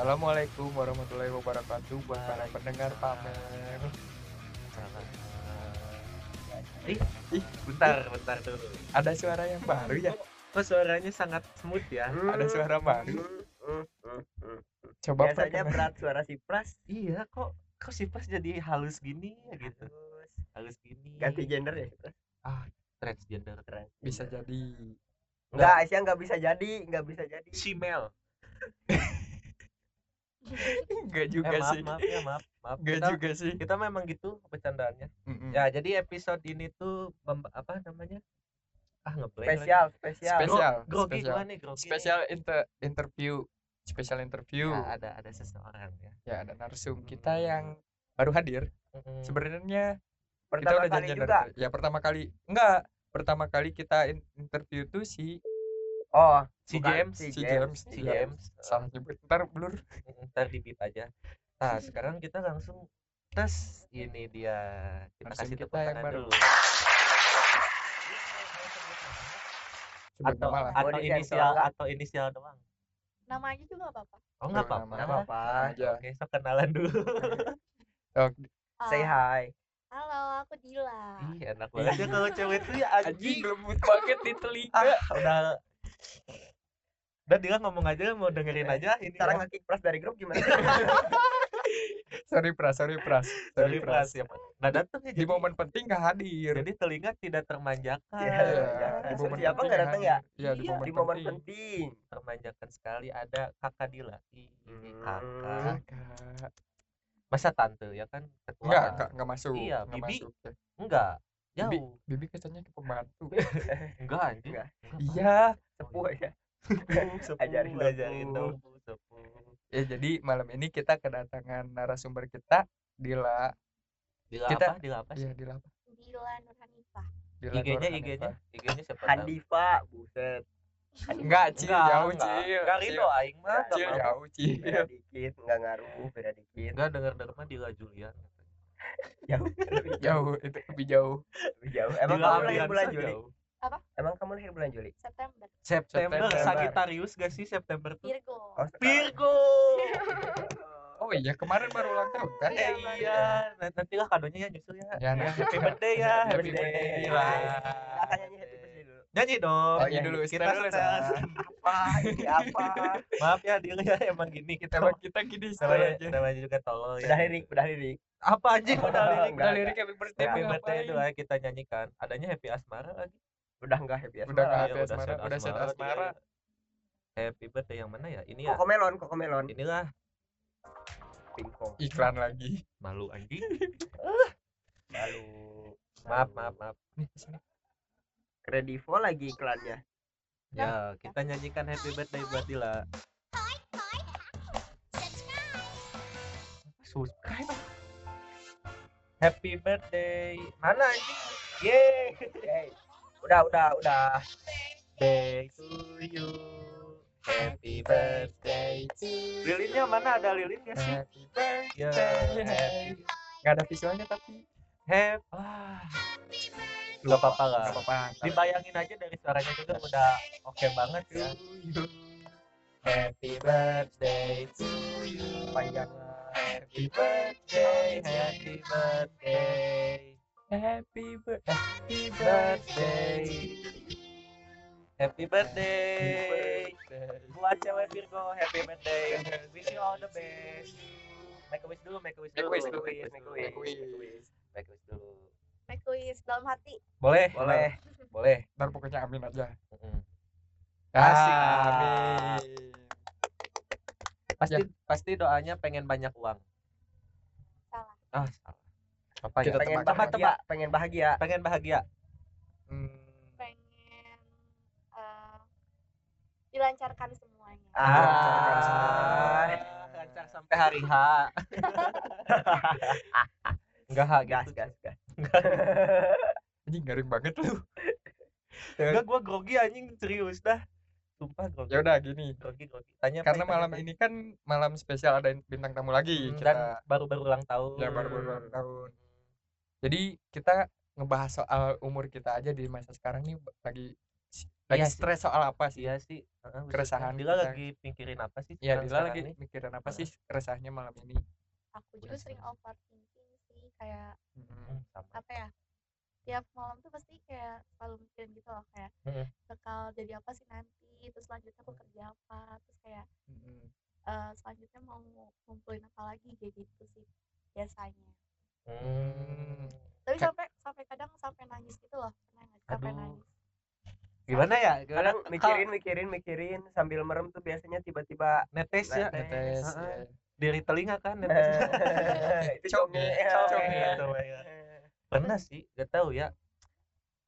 Assalamualaikum warahmatullahi wabarakatuh buat para pendengar pamer. Ih, Ih, bentar, bentar dulu. ada suara yang baru ya? Kok suaranya sangat smooth ya? Ada suara baru. Coba Biasanya berat suara si Pras Iya, kok kok si pas jadi halus gini ya gitu. Halus gini. ganti gender ya si Pras. transgender. bisa jadi Enggak, Aisyah enggak bisa jadi, enggak bisa jadi. Shemale. enggak Eh, juga maaf, sih. maaf ya, maaf. Maaf. Enggak Kita, juga sih. kita memang gitu bercandaannya. Mm-mm. Ya, jadi episode ini tuh mem- apa namanya? Ah, ngeblank lagi. Spesial, spesial. Spesial, Gro- grogi spesial. gua nih, grogi. Spesial inter interview, spesial interview. Ya, ada ada seseorang ya. Ya ada narsum kita yang baru hadir. Mm-mm. Sebenarnya kita Pertama udah kali janjian juga. dari- ya pertama kali enggak pertama kali kita in- interview tuh si Oh, si bukan, James, si si James, si Iya. James. salah nyebut ntar blur. Ntar di beep aja. Nah sekarang kita langsung tes ini dia. Kita Langsung kasih kita tepuk yang tangan baru. dulu. Sebut atau nama atau inisial sensor, atau inisial doang. Namanya juga gak apa-apa. Oh nggak apa-apa. enggak nama. apa-apa. aja oke so kenalan dulu. Oh, Say hi. halo aku Dila. Ih enak banget. ya kalau cewek tuh ya anjing anjing. lembut banget di telinga. Ah udah udah dia ngomong aja mau dengerin aja ini Cara ya. nge-kick Pras dari grup gimana? sorry pras sorry pras dari sorry pras pras ya nah datang ya di jadi, momen penting gak hadir jadi telinga tidak termanjakan Iya, Iya, di momen siapa nggak datang ya? iya di Iya, momen, Di momen penting penting. termanjakan sekali ada kakak Dila ini Hmm. kakak Kakak. masa tante ya kan ketua enggak enggak enggak masuk Iya, enggak Bibi. masuk ya. enggak Bibi. Jauh bibi katanya ke pembantu enggak anjing Enggak. iya Sepuh ya. sepuh Ajarin dong, ajarin dong sepuh ya jadi malam ini kita kedatangan narasumber kita Dila Dila Kita- apa Dila apa sih iya Dila apa Dila Nurhanifah Dila IG-nya Nur IG-nya Hanifah. IG-nya siapa? Handifa, buset. enggak Cil jauh. Cil enggak. Rido aing mah enggak Cil jauh Cil Beda dikit, enggak ngaruh, beda dikit. enggak denger mah Dila Julian Jauh. lebih jauh itu lebih jauh Lebih jauh. Emang Dila kamu lahir Apriansa bulan Juli? jauh. Emang kamu lahir bulan Juli? September September, September. Sagittarius gak sih September tuh Virgo Oh. Virgo oh iya kemarin baru ulang tahun kan eh iya Nanti- nantilah kadonya ya nyusul ya ya nah. happy birthday ya happy Happy birthday nyanyi happy birthday dulu. nyanyi dong Oh, iya dulu, kita dulu. Apa? Ini apa? maaf ya Dila ya emang gini kita emang kita gini namanya, aja namanya juga tolol ya Udah lirik, udah lirik. Apa anjing? Udah lirik udah Enggak, lirik happy birthday happy birthday itu ya kita nyanyikan. Adanya happy asmara lagi. Udah enggak happy Udah asmara. nggak Iya, happy asmara, udah set asmara. happy birthday yang mana ya? Ini ya. Koko melon, koko melon. inilah. Pingkong. iklan lagi. Malu anjing. Lalu maaf maaf maaf. Kredivo lagi iklannya. ya kita nyanyikan happy birthday buat Dila. Subscribe happy birthday. Mana anjing yeay. Hey. Udah, udah, udah. birthday to you. Happy birthday to lilinnya mana? Ada lilinnya sih? Happy birthday. Happy. Nggak ada visualnya tapi happy ah. Nggak apa-apa lah. Nggak apa-apa. Dibayangin aja dari suaranya juga udah oke banget ya happy birthday to you. Panjang. Happy birthday happy birthday. Happy birthday happy birthday. Happy birthday. Buat cewek Virgo happy birthday. Wish you all the best. Make a wish dulu make a wish Make dulu a wish make a make a wish wish. dulu. Make a wish dulu. Make wish dalam hati. Boleh Boleh. boleh. Ntar pokoknya amin aja. Asik, Ah. amin pasti pasti doanya pengen banyak uang. Salah. ah salah. Apa Kita ya Pengen tebak, bahagia, tebak. pengen bahagia. pengen bahagia. Hmm, pengen eh, dilancarkan semuanya. Ah. lancar sampai hari H. Enggak H Gas, gitu. gas, gas. anjing garing banget lu. Enggak gua grogi anjing serius dah sumpah grogi ya udah gini grogi grogi tanya karena tanya, malam Pai. ini kan malam spesial ada bintang tamu lagi Hmm, kita dan baru-baru ulang tahun ya baru baru ulang tahun jadi kita ngebahas soal umur kita aja di masa sekarang nih lagi lagi Iya sih. stres soal apa sih iya sih Keresahan. Dila kita. lagi mikirin apa sih ya sekarang- Dila lagi nih? mikirin apa sih keresahnya malam ini aku juga sering overthinking sih kayak. Hmm, sama apa ya tiap malam tuh pasti kayak selalu mikirin gitu loh kayak Mm-mm. bakal jadi apa sih nanti terus selanjutnya aku kerja apa terus kayak Mm-mm. eh, selanjutnya mau ngumpulin apa lagi kayak gitu sih biasanya Hmm. tapi Ka- sampai sampai kadang sampai nangis gitu loh pernah nggak sih sampai Aduh. nangis gimana ya kadang Kal- mikirin mikirin mikirin sambil merem tuh biasanya tiba-tiba netes ya Netes. Netes, Heeh. ya. dari telinga kan netes itu Conge, conge. conge. Ya. pernah sih gak tahu ya.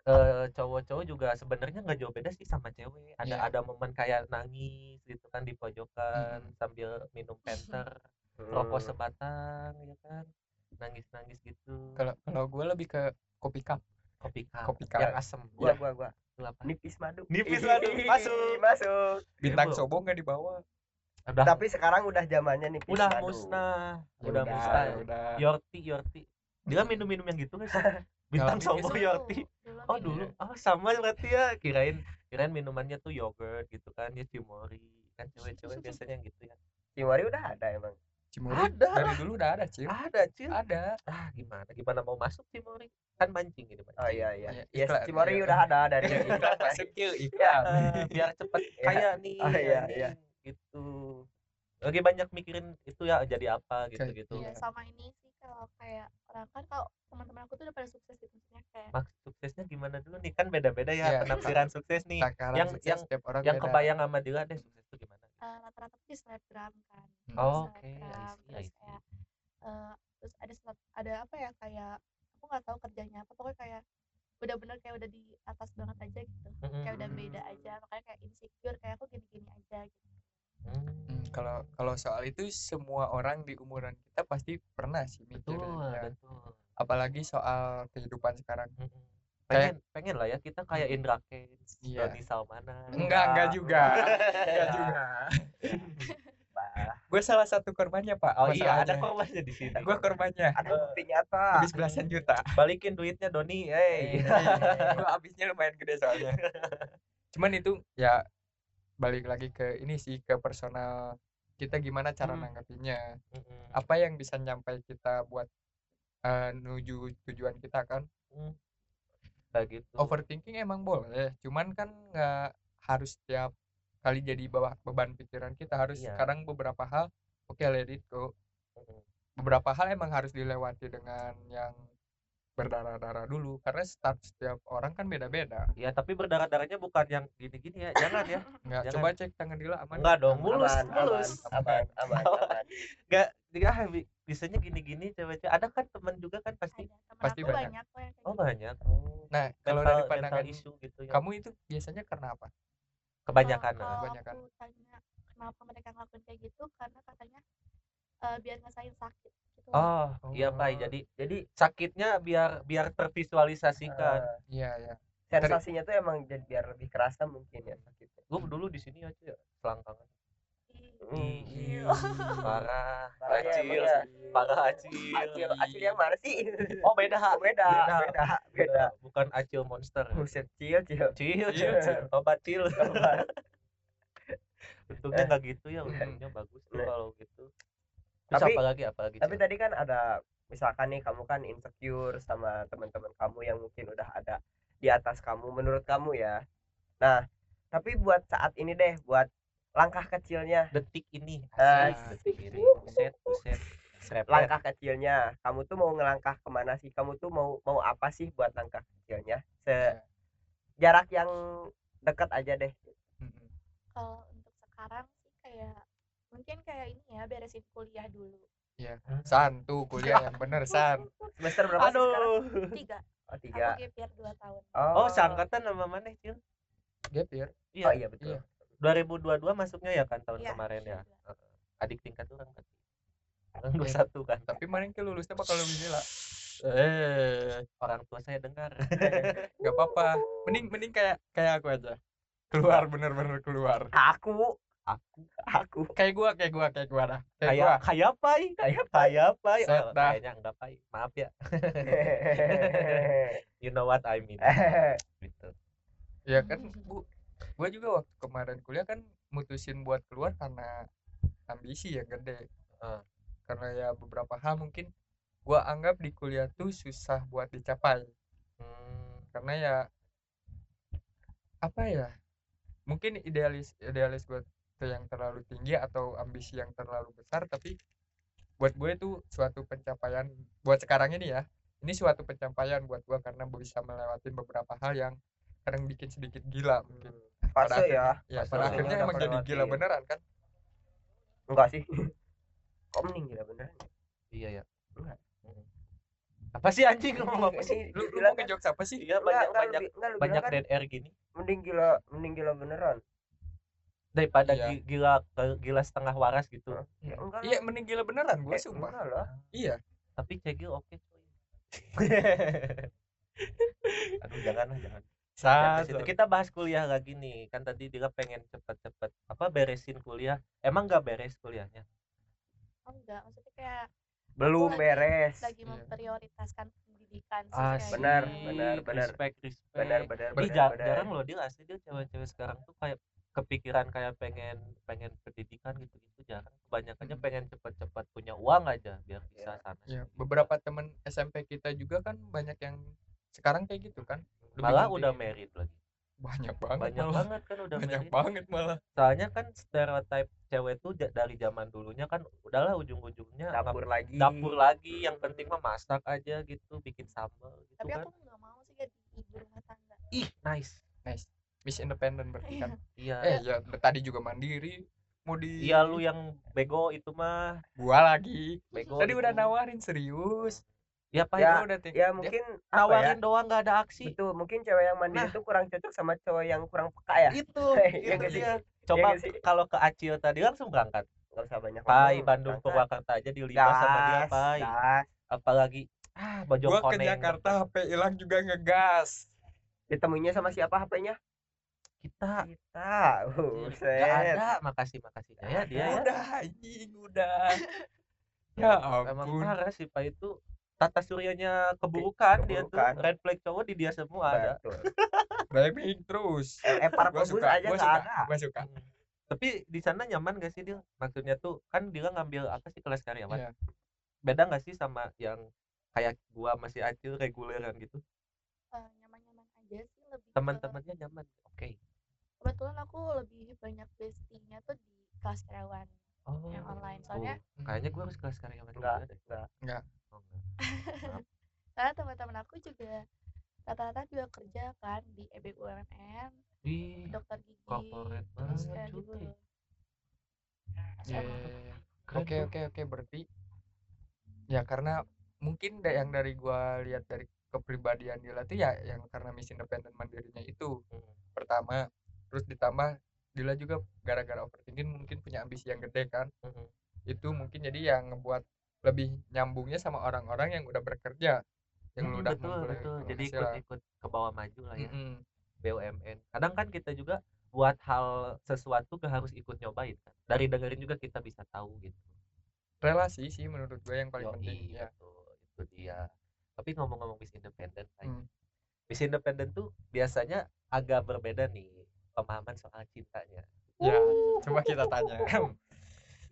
Eh cowok-cowok juga sebenarnya nggak jauh beda sih sama cewek. Ada Iya. ada momen kayak nangis gitu kan di pojokan Mm-mm. sambil minum penter Hmm. rokok sebatang ya kan. Nangis nangis gitu. Kalau kalau gue lebih ke kopi cup. Kopi cup kopi yang cup. asem. Gua Iya. gua. Gua nipis madu. Nipis madu, masuk. masuk. Bintang Bro. sobo nggak dibawa? Udah. Tapi sekarang udah zamannya nipis udah madu. musnah Ya udah musnah. ya udah. Yorti yorti dia minum minum yang gitu sih? Bintang sobo yorti dulu oh dulu. Oh sama berarti ya. Kirain kirain minumannya tuh yogurt gitu kan. Ya cimori. Kan cewek-cewek biasanya gitu ya. Cimori udah ada emang? Cimuri Ada. dari dulu udah ada cim ada cil. Ada. Ah gimana? Gimana mau masuk cimori? Kan mancing mancing. oh iya iya. Iya, yes iklan, Cimori iya. udah ada dari iklan masuk yuk iklan. Eh, biar cepet Iya. kaya nih Oh, iya, anjing, iya. gitu. Lagi banyak mikirin itu ya jadi apa gitu gitu iya. Ya, sama ini sih kalau kayak orang kan kalau teman-teman aku tuh udah pada sukses gitu maksudnya kayak maksud suksesnya gimana dulu nih? Kan beda-beda ya Iya, penafsiran sukses nih. Takaran yang- sukses yang- setiap orang yang beda. kebayang sama Dila deh sukses itu gimana? Eh, rata-rata tuh di snapgram kan Hmm. Oh, oke, I terus kayak eh, terus ada snap- ada apa ya kayak aku nggak tahu kerjanya apa pokoknya kayak udah bener kayak udah di atas banget aja gitu. Kayak udah beda aja makanya kayak insecure kayak aku gini-gini aja gitu Hmm, kalau kalau soal itu semua orang di umuran kita pasti pernah sih betul mikirin ya. betul. Apalagi soal kehidupan sekarang. Mm-mm. Kayak- pengen pengen lah ya kita kayak Indra Kents Iya. Doni Salmanan enggak enggak juga. Enggak juga. Gue salah satu korbannya pak. Oh iya ada korbannya di sini. Gue korbannya. Ada bukti nyata. Habis belasan juta. Balikin duitnya Doni. Hey. Gue habisnya lumayan gede soalnya. Cuman itu ya balik lagi ke ini sih ke personal kita gimana cara Hmm. nanggapinnya Mm-mm. apa yang bisa nyampai kita buat eh, nuju tujuan kita kan Mm. kayak gitu overthinking emang boleh cuman kan nggak harus tiap kali jadi bawah beban pikiran kita harus Iya. sekarang beberapa hal oke let it go Mm-mm. beberapa hal emang harus dilewati dengan yang berdarah-darah dulu karena start setiap orang kan beda-beda ya tapi berdarah-darahnya bukan yang gini-gini ya jangan ya nggak Jangan. coba cek tangan Dila aman Enggak dong, Aman. mulus, aman, mulus. aman aman Enggak, ya bi- bisanya gini-gini cewek-cewek ada kan teman juga kan pasti ada Pasti banyak. banyak oh gitu. banyak nah kalau mental, dari mental pandangan isu gitu ya kamu itu biasanya karena apa kebanyakan Kalau- nah. kalau kebanyakan. aku tanya kenapa mereka ngelakuin kayak gitu karena katanya eh, biar ngerasain sakit gitu oh iya pak. Oh. jadi jadi sakitnya biar biar tervisualisasikan. Eh, iya ya sensasinya tuh emang jadi biar lebih kerasa mungkin ya sakitnya. Gue dulu di sini aja ya selangkangan. Hmm. Parah. Parah acil ya. parah acil acil acil yang mana sih? Oh beda. Beda Beda. beda beda. bukan acil monster. Buset cil cil. Cil Cil, cil. Obat cil. Untungnya nggak gitu ya untungnya bagus tuh kalau gitu terus Tapi- apa lagi apa lagi tapi tadi kan ada misalkan nih kamu kan insecure sama teman-teman kamu yang mungkin udah ada di atas kamu menurut kamu ya. Nah tapi buat saat ini deh buat langkah kecilnya. Detik ini Eh, asik, detik ini. buset buset. Srepet. langkah kecilnya. Kamu tuh mau ngelangkah ke mana sih? Kamu tuh mau mau apa sih buat langkah kecilnya? Se Iya. jarak yang dekat aja deh. Kalau untuk sekarang sih kayak mungkin kayak ini ya beresin kuliah dulu. Iya san tuh kuliah yang bener san. Semester berapa sih sekarang? Aduh tiga. Oh tiga. Aku gap year dua tahun. Oh seangkatan sama mana cil? Gap year. Iya. Oh iya betul. Iya. 2022 masuknya ya kan tahun Iya, kemarin ya? 22. Heeh. adik tingkat orang berarti orang dua satu kan. Tapi kemarin ke lulusnya bakal lebih gila eh orang tua saya dengar. Nggak apa-apa. Mending mending kayak kayak aku aja. Keluar bener-bener keluar. Aku aku aku. Kayak gua kayak gua kayak gua dah. Kayak kayak gua. kayak pai kayak kayak pai Set Oh, kayaknya enggak pai maaf ya. You know what I mean. Gitu. Ya kan bu gue juga waktu kemarin kuliah kan mutusin buat keluar karena ambisi yang gede Ah. karena ya beberapa hal mungkin gue anggap di kuliah tuh susah buat dicapai. Hmm, karena ya apa ya mungkin idealis idealis gue yang terlalu tinggi atau ambisi yang terlalu besar tapi buat gue itu suatu pencapaian buat sekarang ini ya ini suatu pencapaian buat gue karena bisa melewati beberapa hal yang kadang bikin sedikit gila mungkin. Pada fase ya ya pada akhirnya udah emang jadi gila beneran kan? Enggak sih. Kok mending gila beneran? Iya ya Enggak. Mm. apa sih anjing? Ngomong apa sih? Lu, lu mau ngejokes apa sih? iya banyak enggak, banyak lu banyak kan dead air gini. mending gila mending gila beneran daripada Iya. gi- gila ke- gila setengah waras gitu. Ya enggak iya mending gila beneran gue Eh, sumpah enggak lah. iya. Tapi cegil oke coy aduh jangan lah jangan. Ya, situ. kita bahas kuliah lagi nih. Kan tadi dia pengen cepet-cepet apa beresin kuliah. Emang nggak beres kuliahnya? Oh enggak maksudnya kayak belum lagi- beres. lagi Iya. memprioritaskan pendidikan sih Ah, benar, benar, benar. respect respect. Benar benar benar, ja- benar. jarang loh dia asli dia cewek-cewek sekarang tuh kayak kepikiran kayak pengen pengen pendidikan gitu gitu jarang. Kebanyakannya Hmm. pengen cepet-cepet punya uang aja biar bisa sana ya sini. beberapa temen SMP kita juga kan banyak yang sekarang kayak gitu kan Lebih malah penting- udah married lagi. Banyak banget banyak malah. banget kan udah banyak married. banget malah. Soalnya kan stereotip cewek tuh dari zaman dulunya kan udahlah ujung-ujungnya dapur lagi. dapur lagi. Yang penting mah masak aja gitu bikin sambal gitu tapi kan. aku nggak mau sih jadi ibu rumah tangga. Ih nice. Nice Miss Independent berarti kan? Iya. Eh ya tadi juga mandiri mau di iya lu yang bego itu mah. Gua lagi. Bego tadi itu. udah nawarin serius. Ya pak Ya, Gua udah ya mungkin apa ya? nawarin doang nggak ada aksi. Betul mungkin cewek yang mandiri Nah. itu kurang cocok sama cowok yang kurang peka ya? Itu Iya itu dia. Iya coba sih? kalau ke Acil tadi langsung berangkat. Nggak usah banyak Pai Bandung berangkat. Purwakarta aja dilibas sama dia Gas, Pai. gas. apalagi ah gua bojong ke Jakarta HP hilang juga ngegas. Ditemuinya sama siapa HP-nya kita kita nggak buset. ada. Makasih makasihnya ya dia. ya udah anjing udah. Ya emang ampun. parah sih Pak. Itu tata suryanya keburukan, dia tuh. Red flag cowok di dia semua ada. Betul. Blaming terus. Eh, par gua pebus suka aja gua suka ada. gua suka. Hmm. tapi di sana nyaman gak sih dia maksudnya tuh kan dia ngambil apa sih kelas karyawan? Iya. beda gak sih sama yang kayak gua masih acil reguleran gitu? Eh, nyaman-nyaman aja sih lebih ke- teman-temannya nyaman. Oke kebetulan aku lebih banyak bestie-nya tuh di kelas karyawan oh Yang online, soalnya- tuh. kayaknya gua harus kelas karyawan Enggak, enggak. Enggak. Oh, enggak. karena teman-teman aku juga rata-rata juga kerja kan di EBUMN Ih, dokter gigi corporate terus kayak gitu Terus iya, emang iya, iya. Oke oke oke berarti ya karena mungkin da- yang dari gua lihat dari kepribadian Dila tuh ya yang karena Miss Independent mandirinya itu Hmm. pertama terus ditambah Dila juga gara-gara overthinking mungkin punya ambisi yang gede kan Mhm. itu mungkin jadi yang ngebuat lebih nyambungnya sama orang-orang yang udah bekerja yang Mm, udah betul betul jadi ikut penghasilan. ikut ke bawah maju lah ya Mm-mm. BUMN kadang kan kita juga buat hal sesuatu gak harus ikut nyobain kan dari dengerin juga kita bisa tahu gitu relasi sih menurut gue yang paling Yoi, penting ya betul itu dia tapi ngomong-ngomong Miss Independent Pai. Hmm. Miss Independent tuh biasanya agak berbeda nih pemahaman soal cintanya. Ya coba kita tanya.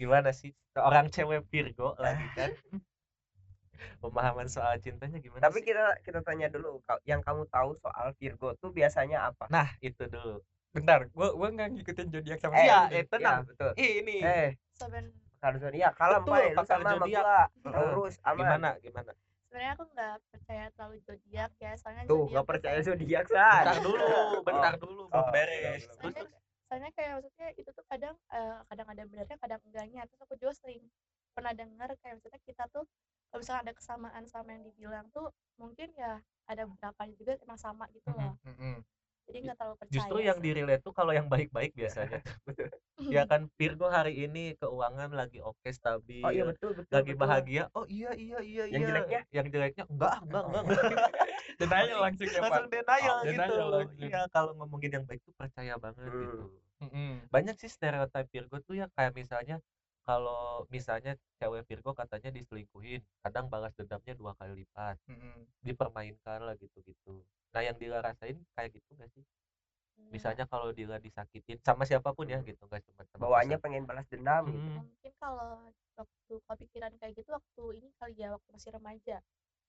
gimana sih? Orang cewek Virgo lagi kan? Pemahaman soal cintanya gimana tapi sih? kita kita tanya dulu yang kamu tahu soal Virgo tuh biasanya apa? Nah itu dulu. Bentar gua gua nggak ngikutin zodiak sama Eh, iya eh tenang ya, betul. Ini. Eh. Seben, kalau zodiak kalem lu pakar sama sama gua. Taurus aman. Gimana gimana sebenarnya aku nggak percaya terlalu zodiak ya soalnya tuh zodiak gak tuh percaya zodiak san. bentar dulu bentar dulu belum Oh, beres. belum, terus soalnya, terus? soalnya kayak maksudnya itu tuh kadang eh, kadang ada benarnya kadang enggaknya. Terus aku juga sering pernah dengar kayak maksudnya kita tuh kalau misalnya ada kesamaan sama yang dibilang tuh mungkin ya ada beberapa juga emang sama gitu loh. Mm-mm, mm-mm. Jadi nggak terlalu percaya justru yang sih. di relate tuh kalau yang baik-baik biasanya ya kan Virgo hari ini keuangan lagi oke stabil oh iya betul betul lagi betul. bahagia oh iya iya iya Yang iya jeleknya? yang jeleknya enggak enggak enggak, enggak. denial langsung ya pak langsung denial Oh, gitu iya kalau ngomongin yang baik tuh percaya banget Hmm. gitu Mm-mm. banyak sih stereotip Virgo tuh ya kayak misalnya kalau misalnya cewek Virgo katanya diselingkuhin kadang balas dendamnya dua kali lipat Mm-mm. dipermainkan lah gitu gitu nah yang dia rasain kayak gitu gak sih? Hmm, misalnya kalau dia disakitin sama siapa pun ya gitu nggak cuma sama bawaannya pengen balas dendam gitu. Hmm, mungkin kalau waktu kepikiran kayak gitu waktu ini kali ya waktu masih remaja.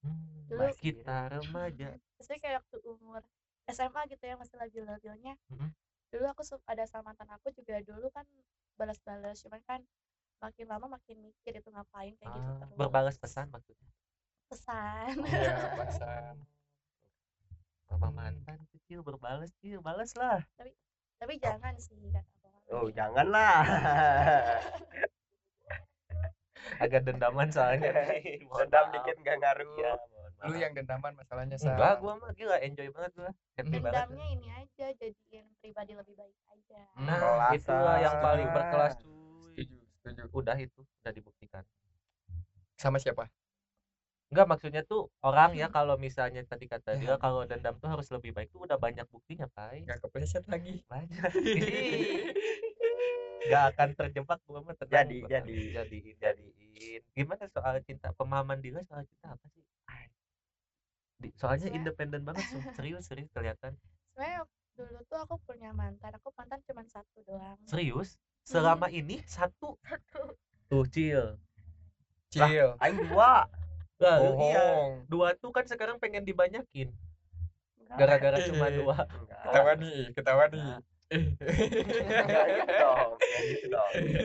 Hmm, Dulu- kita remaja. Maksudnya kayak waktu umur SMA gitu ya masih labil-labilnya. Mhm. dulu aku ada sama mantan aku juga dulu kan balas-balas cuman kan makin lama makin mikir itu ngapain kayak gitu Ah, terus. berbalas pesan maksudnya? Pesan. Iya, pasan. Sama mantan kecil berbalas cil balas lah. Tapi jangan sih kata oh janganlah agak dendaman soalnya dendam maaf. dikit nggak ngaruh. Mohon Lu yang dendaman masalahnya Sa. enggak gua mah gila enjoy banget gua. Happy banget dendamnya ini aja jadiin pribadi lebih baik aja. Nah Kelas, itulah yang paling berkelas cuy. Setuju, setuju. udah itu udah dibuktikan. Sama siapa? Enggak maksudnya tuh orang ya Hmm. kalau misalnya tadi kata Ya. dia kalau dendam tuh harus lebih baik tuh udah banyak buktinya pai Gak kepleset lagi. banyak nggak akan terjebak gua mah tenang Jadi, gua. jadi. jadiin jadiin gimana soal cinta pemahaman dia soal cinta apa sih. Di- soalnya independen banget serius serius kelihatan sebenarnya dulu tuh aku punya mantan aku mantan cuma satu doang serius selama ini satu tuh cil Cil. aing dua Iya Bohong. dua tuh kan sekarang pengen dibanyakin. Gara-gara cuma dua. Enggak. Ketawa nih, ketawa nih. Enggak gitu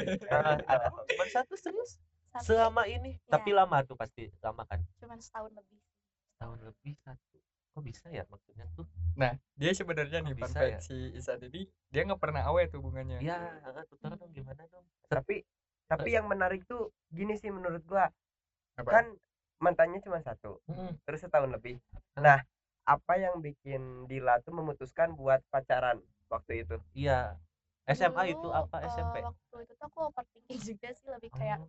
gitu Nah, ada cuma satu serius? Selama ini Iya. tapi lama tuh pasti lama kan? Cuma setahun lebih. Tahun lebih satu. Kok bisa ya maksudnya tuh? Nah, dia sebenarnya nih fun bisa ya? si Isan ini dia nggak pernah awet hubungannya. ya tutor dong gimana dong? Tapi tapi yang menarik tuh gini sih menurut gua. Apa? kan mantannya cuma satu Mm-mm. terus setahun lebih Hmm. nah apa yang bikin Dila tuh memutuskan buat pacaran waktu itu iya SMA itu Dulu, apa eh, SMP waktu itu tuh aku overthinking juga sih lebih kayak Oh.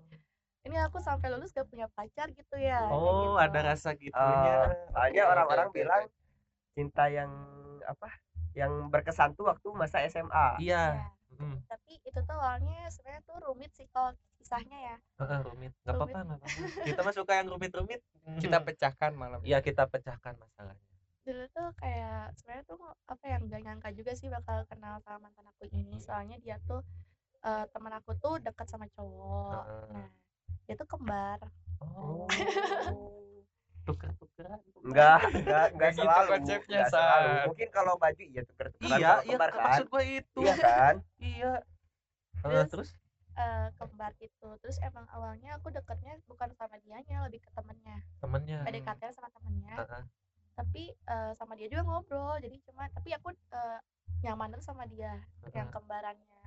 ini aku sampai lulus gak punya pacar gitu ya oh gitu. ada rasa gitunya Oh, soalnya orang-orang bilang cinta yang apa yang berkesan tuh waktu masa SMA iya Iya. Mm. tapi itu tuh awalnya sebenarnya tuh rumit sih kalau kisahnya ya. Heeh, rumit. Nggak Rumit. apa-apa nggak apa-apa. Kita mah suka yang rumit-rumit Kita pecahkan malam iya kita pecahkan masalahnya. Dulu tuh kayak sebenarnya tuh apa yang gak nyangka juga sih bakal kenal sama mantan aku ini. Soalnya dia tuh eh, teman aku tuh dekat sama cowok. Heeh. nah dia tuh kembar. Oh. Tuker-tukeran enggak enggak enggak Nggak gitu selalu. konsepnya, enggak selalu. Mungkin kalau baju iya tuker-tukeran iya kalau iya kembar kan. maksud gue itu. Iya kan? Iya. Terus- terus eh, kembar itu terus emang awalnya aku deketnya bukan sama dianya lebih ke temennya temennya PDKT sama temennya Heeh. tapi eh, sama dia juga ngobrol jadi cuma tapi aku eh, nyaman tuh sama dia yang Heeh. kembarannya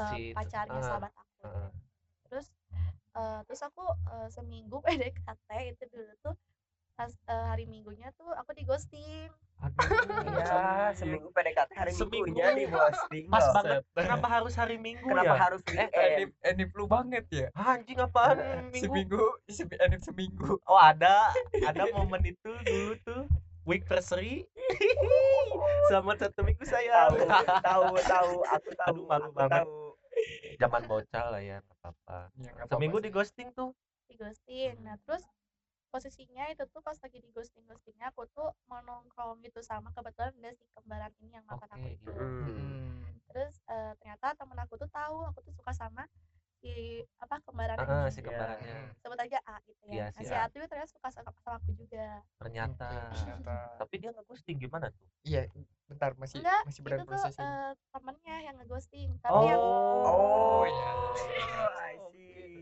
eh, Si- pacarnya ah, sahabat aku Heeh. terus eh, terus aku eh, seminggu PDKT itu dulu tuh pas eh, hari minggunya tuh aku di ghosting aduh iya seminggu PDKT hari Seminggu. minggunya di posting pas loh. banget. Kenapa harus hari minggu kenapa ya? harus Eh, weekend? Enif, Enif lu banget ya. Anjing apaan minggu? Seminggu, semi, Enif seminggu. oh ada. Ada momen itu dulu tuh. Week anniversary. Selamat satu minggu sayang. Tahu tahu tahu aku tahu. Aduh, malu aku banget. tahu zaman bocah lah ya apa-apa. Ya, seminggu sih. di ghosting tuh? Di ghosting. Nah terus posisinya itu tuh pas lagi di ghosting ghostingnya aku tuh mau nongkrong gitu sama kebetulan ada si kembaran ini yang mantan aku Oke, itu. Hmm. Hmm. terus eh, ternyata temen aku tuh tahu aku tuh suka sama si apa kembaran Ah, ini si kembarannya. Sebut aja A gitu Iya, ya si nah, si A. A tuh ternyata suka sama, sama aku juga. Ternyata. Ternyata. tapi dia nggak ghosting gimana tuh? Iya, bentar masih enggak masih itu berada tuh eh, temennya yang ngeghosting tapi yang oh. Iya.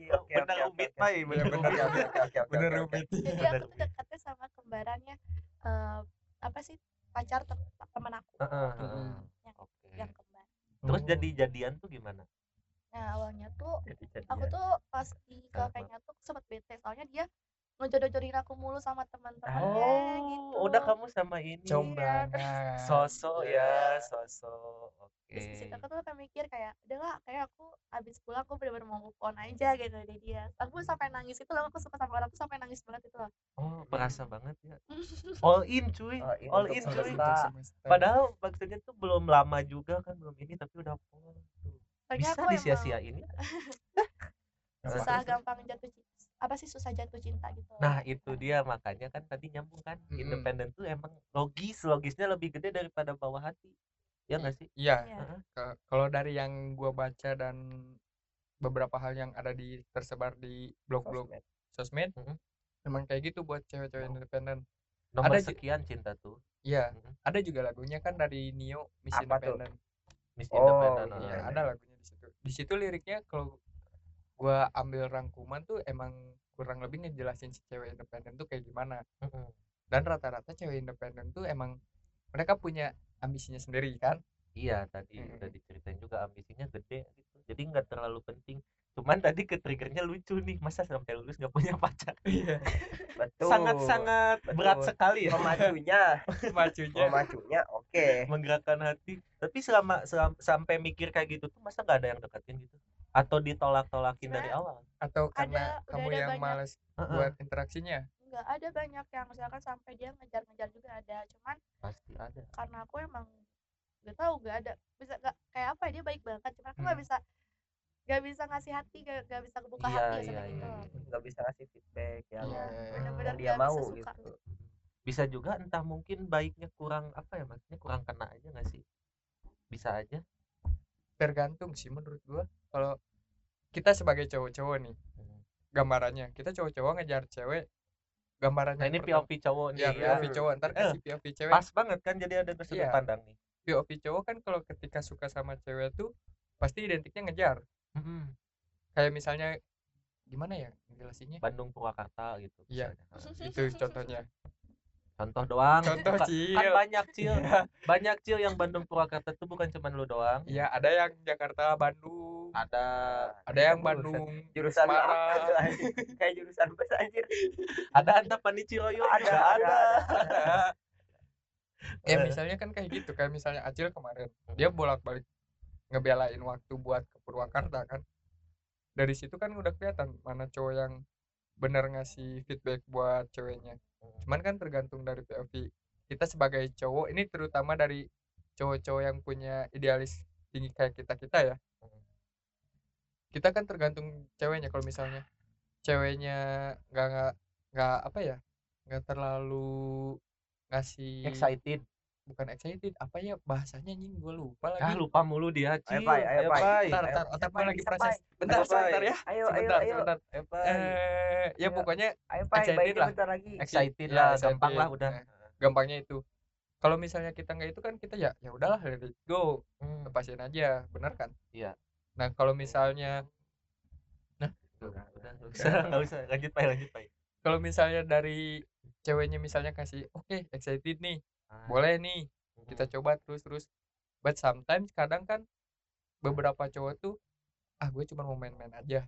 I see oke benar oke, rumit oke. pai Iya, benar bener. rumit Bener jadi Bener, aku tuh dekatnya sama kembarannya eh, apa sih pacar tem- temen aku Heeh, Mm-mm. heeh. Yang- oke yang kembar terus Oh. jadi jadian tuh gimana nah awalnya tuh Jadi jadian. aku tuh pas di kafenya tuh sempet bete soalnya dia ngejodoh-jodohin aku mulu sama teman-temannya oh gitu udah kamu sama ini Comblangan. sosok ya sosok. Oke. Di situ aku tuh kayak mikir kayak udahlah kayak aku abis pulang aku bener-bener mau move on aja gitu dari dia. Aku sampai nangis itu loh aku suka sama orang tuh sampai nangis banget itu loh. Oh perasa banget ya. All in cuy. All in all in cuy. Semesta. padahal maksudnya tuh belum lama juga kan belum ini tapi udah full tuh. Soalnya bisa aku disia-siain ya? Nggak susah gampang jatuh cinta apa sih susah jatuh cinta gitu nah itu dia makanya kan tadi nyambung kan Mm-mm. independen tuh emang logis logisnya lebih gede daripada bawah hati ya nggak sih iya Iya. Heeh. Ke- kalau dari yang gua baca dan beberapa hal yang ada di tersebar di blog-blog Sosmed. sosmed Mhm. emang kayak gitu buat cewek-cewek Oh. independen nomor Ada sekian cinta tuh iya Mhm. ada juga lagunya kan dari Nio Miss Apa tuh? Independent Miss Oh, Independent Iya, ada lagunya di situ. Di situ liriknya kalau gua ambil rangkuman tuh emang kurang lebih ngejelasin si cewek independen tuh kayak gimana. Mhm. Dan rata-rata cewek independen tuh emang mereka punya ambisinya sendiri kan. iya tadi Mhm. udah diceritain juga ambisinya gede gitu jadi nggak terlalu penting cuman tadi ke triggernya lucu nih masa sampai lulus nggak punya pacar Iya. betul sangat sangat berat Betul. sekali ya memacunya Majunya. memacunya oke menggerakkan hati tapi selama, selam- sampai mikir kayak gitu tuh masa nggak ada yang deketin gitu atau ditolak-tolakin dari Sebenarnya awal Atau Ada, karena udah kamu ada yang banyak. males Heeh, buat interaksinya. Enggak ada banyak yang misalkan sampai dia ngejar-ngejar juga ada. Cuman pasti ada karena aku emang gak tahu gak ada bisa gak kayak apa ya dia baik banget cuman aku nggak Hmm. bisa gak bisa ngasih hati gak, gak bisa kebuka Iya, hati ya iya, sama gitu iya. nggak bisa ngasih feedback yang Iya. bener-bener yang dia gak mau bisa gitu bisa juga entah mungkin baiknya kurang apa ya maksudnya kurang kena aja nggak sih bisa aja Tergantung sih menurut gua. Kalau kita sebagai cowok-cowok nih, gambarannya kita cowok-cowok ngejar cewek gambarannya nah ini pertama- POV cowok nih Iya, ya. POV cowok ntar Eh, kasih POV cewek pas banget kan jadi ada sudut Iya. pandang nih POV cowok kan kalau ketika suka sama cewek tuh pasti identiknya ngejar Mhm. kayak misalnya gimana ya jelasinnya Bandung Purwakarta gitu Iya. misalnya. itu contohnya contoh doang. Contoh Bukan- cil. kan banyak cil. Banyak cil yang Bandung Purwakarta tuh bukan cuma lu doang. Iya ada yang Jakarta Bandung. Ada. Ada yang Bandung jurusan Semarang. kayak jurusan bus anjir? Ada Antapani Ciloyo Ada, juga ada, ya misalnya kan kayak gitu kayak misalnya Acil kemarin dia bolak-balik ngebelain waktu buat ke Purwakarta kan. Dari situ kan udah kelihatan mana cowok yang bener ngasih feedback buat ceweknya cuman kan tergantung dari POV kita sebagai cowok ini terutama dari cowok-cowok yang punya idealis tinggi kayak kita kita ya. Kita kan tergantung ceweknya kalau misalnya ceweknya nggak nggak nggak apa ya nggak terlalu ngasih excited bukan excited apa ya bahasanya anjing gue lupa ah lagi. lupa mulu dia cil Pai, ayo, Pai. Bentar ayo, bentar otak gue lagi proses. Bentar sebentar ya. Ayo ayo sebentar. Ayo sebentar Eh, eh ya Ayo. pokoknya ayo pai excited baiknya lah. bentar lagi. Excited Ya, lah excited. gampang lah udah. Nah, gampangnya itu. Kalau misalnya kita nggak itu kan kita ya ya udahlah let it go. Hmm. lepasin aja bener kan? Iya. nah kalau misalnya udah udah nggak usah nggak usah. Lanjut pai lanjut pai. Kalau misalnya dari ceweknya misalnya kasih oke excited nih. Ah, boleh nih hmm. kita coba terus terus. But sometimes kadang kan beberapa cowok tuh ah gue cuma mau main-main aja.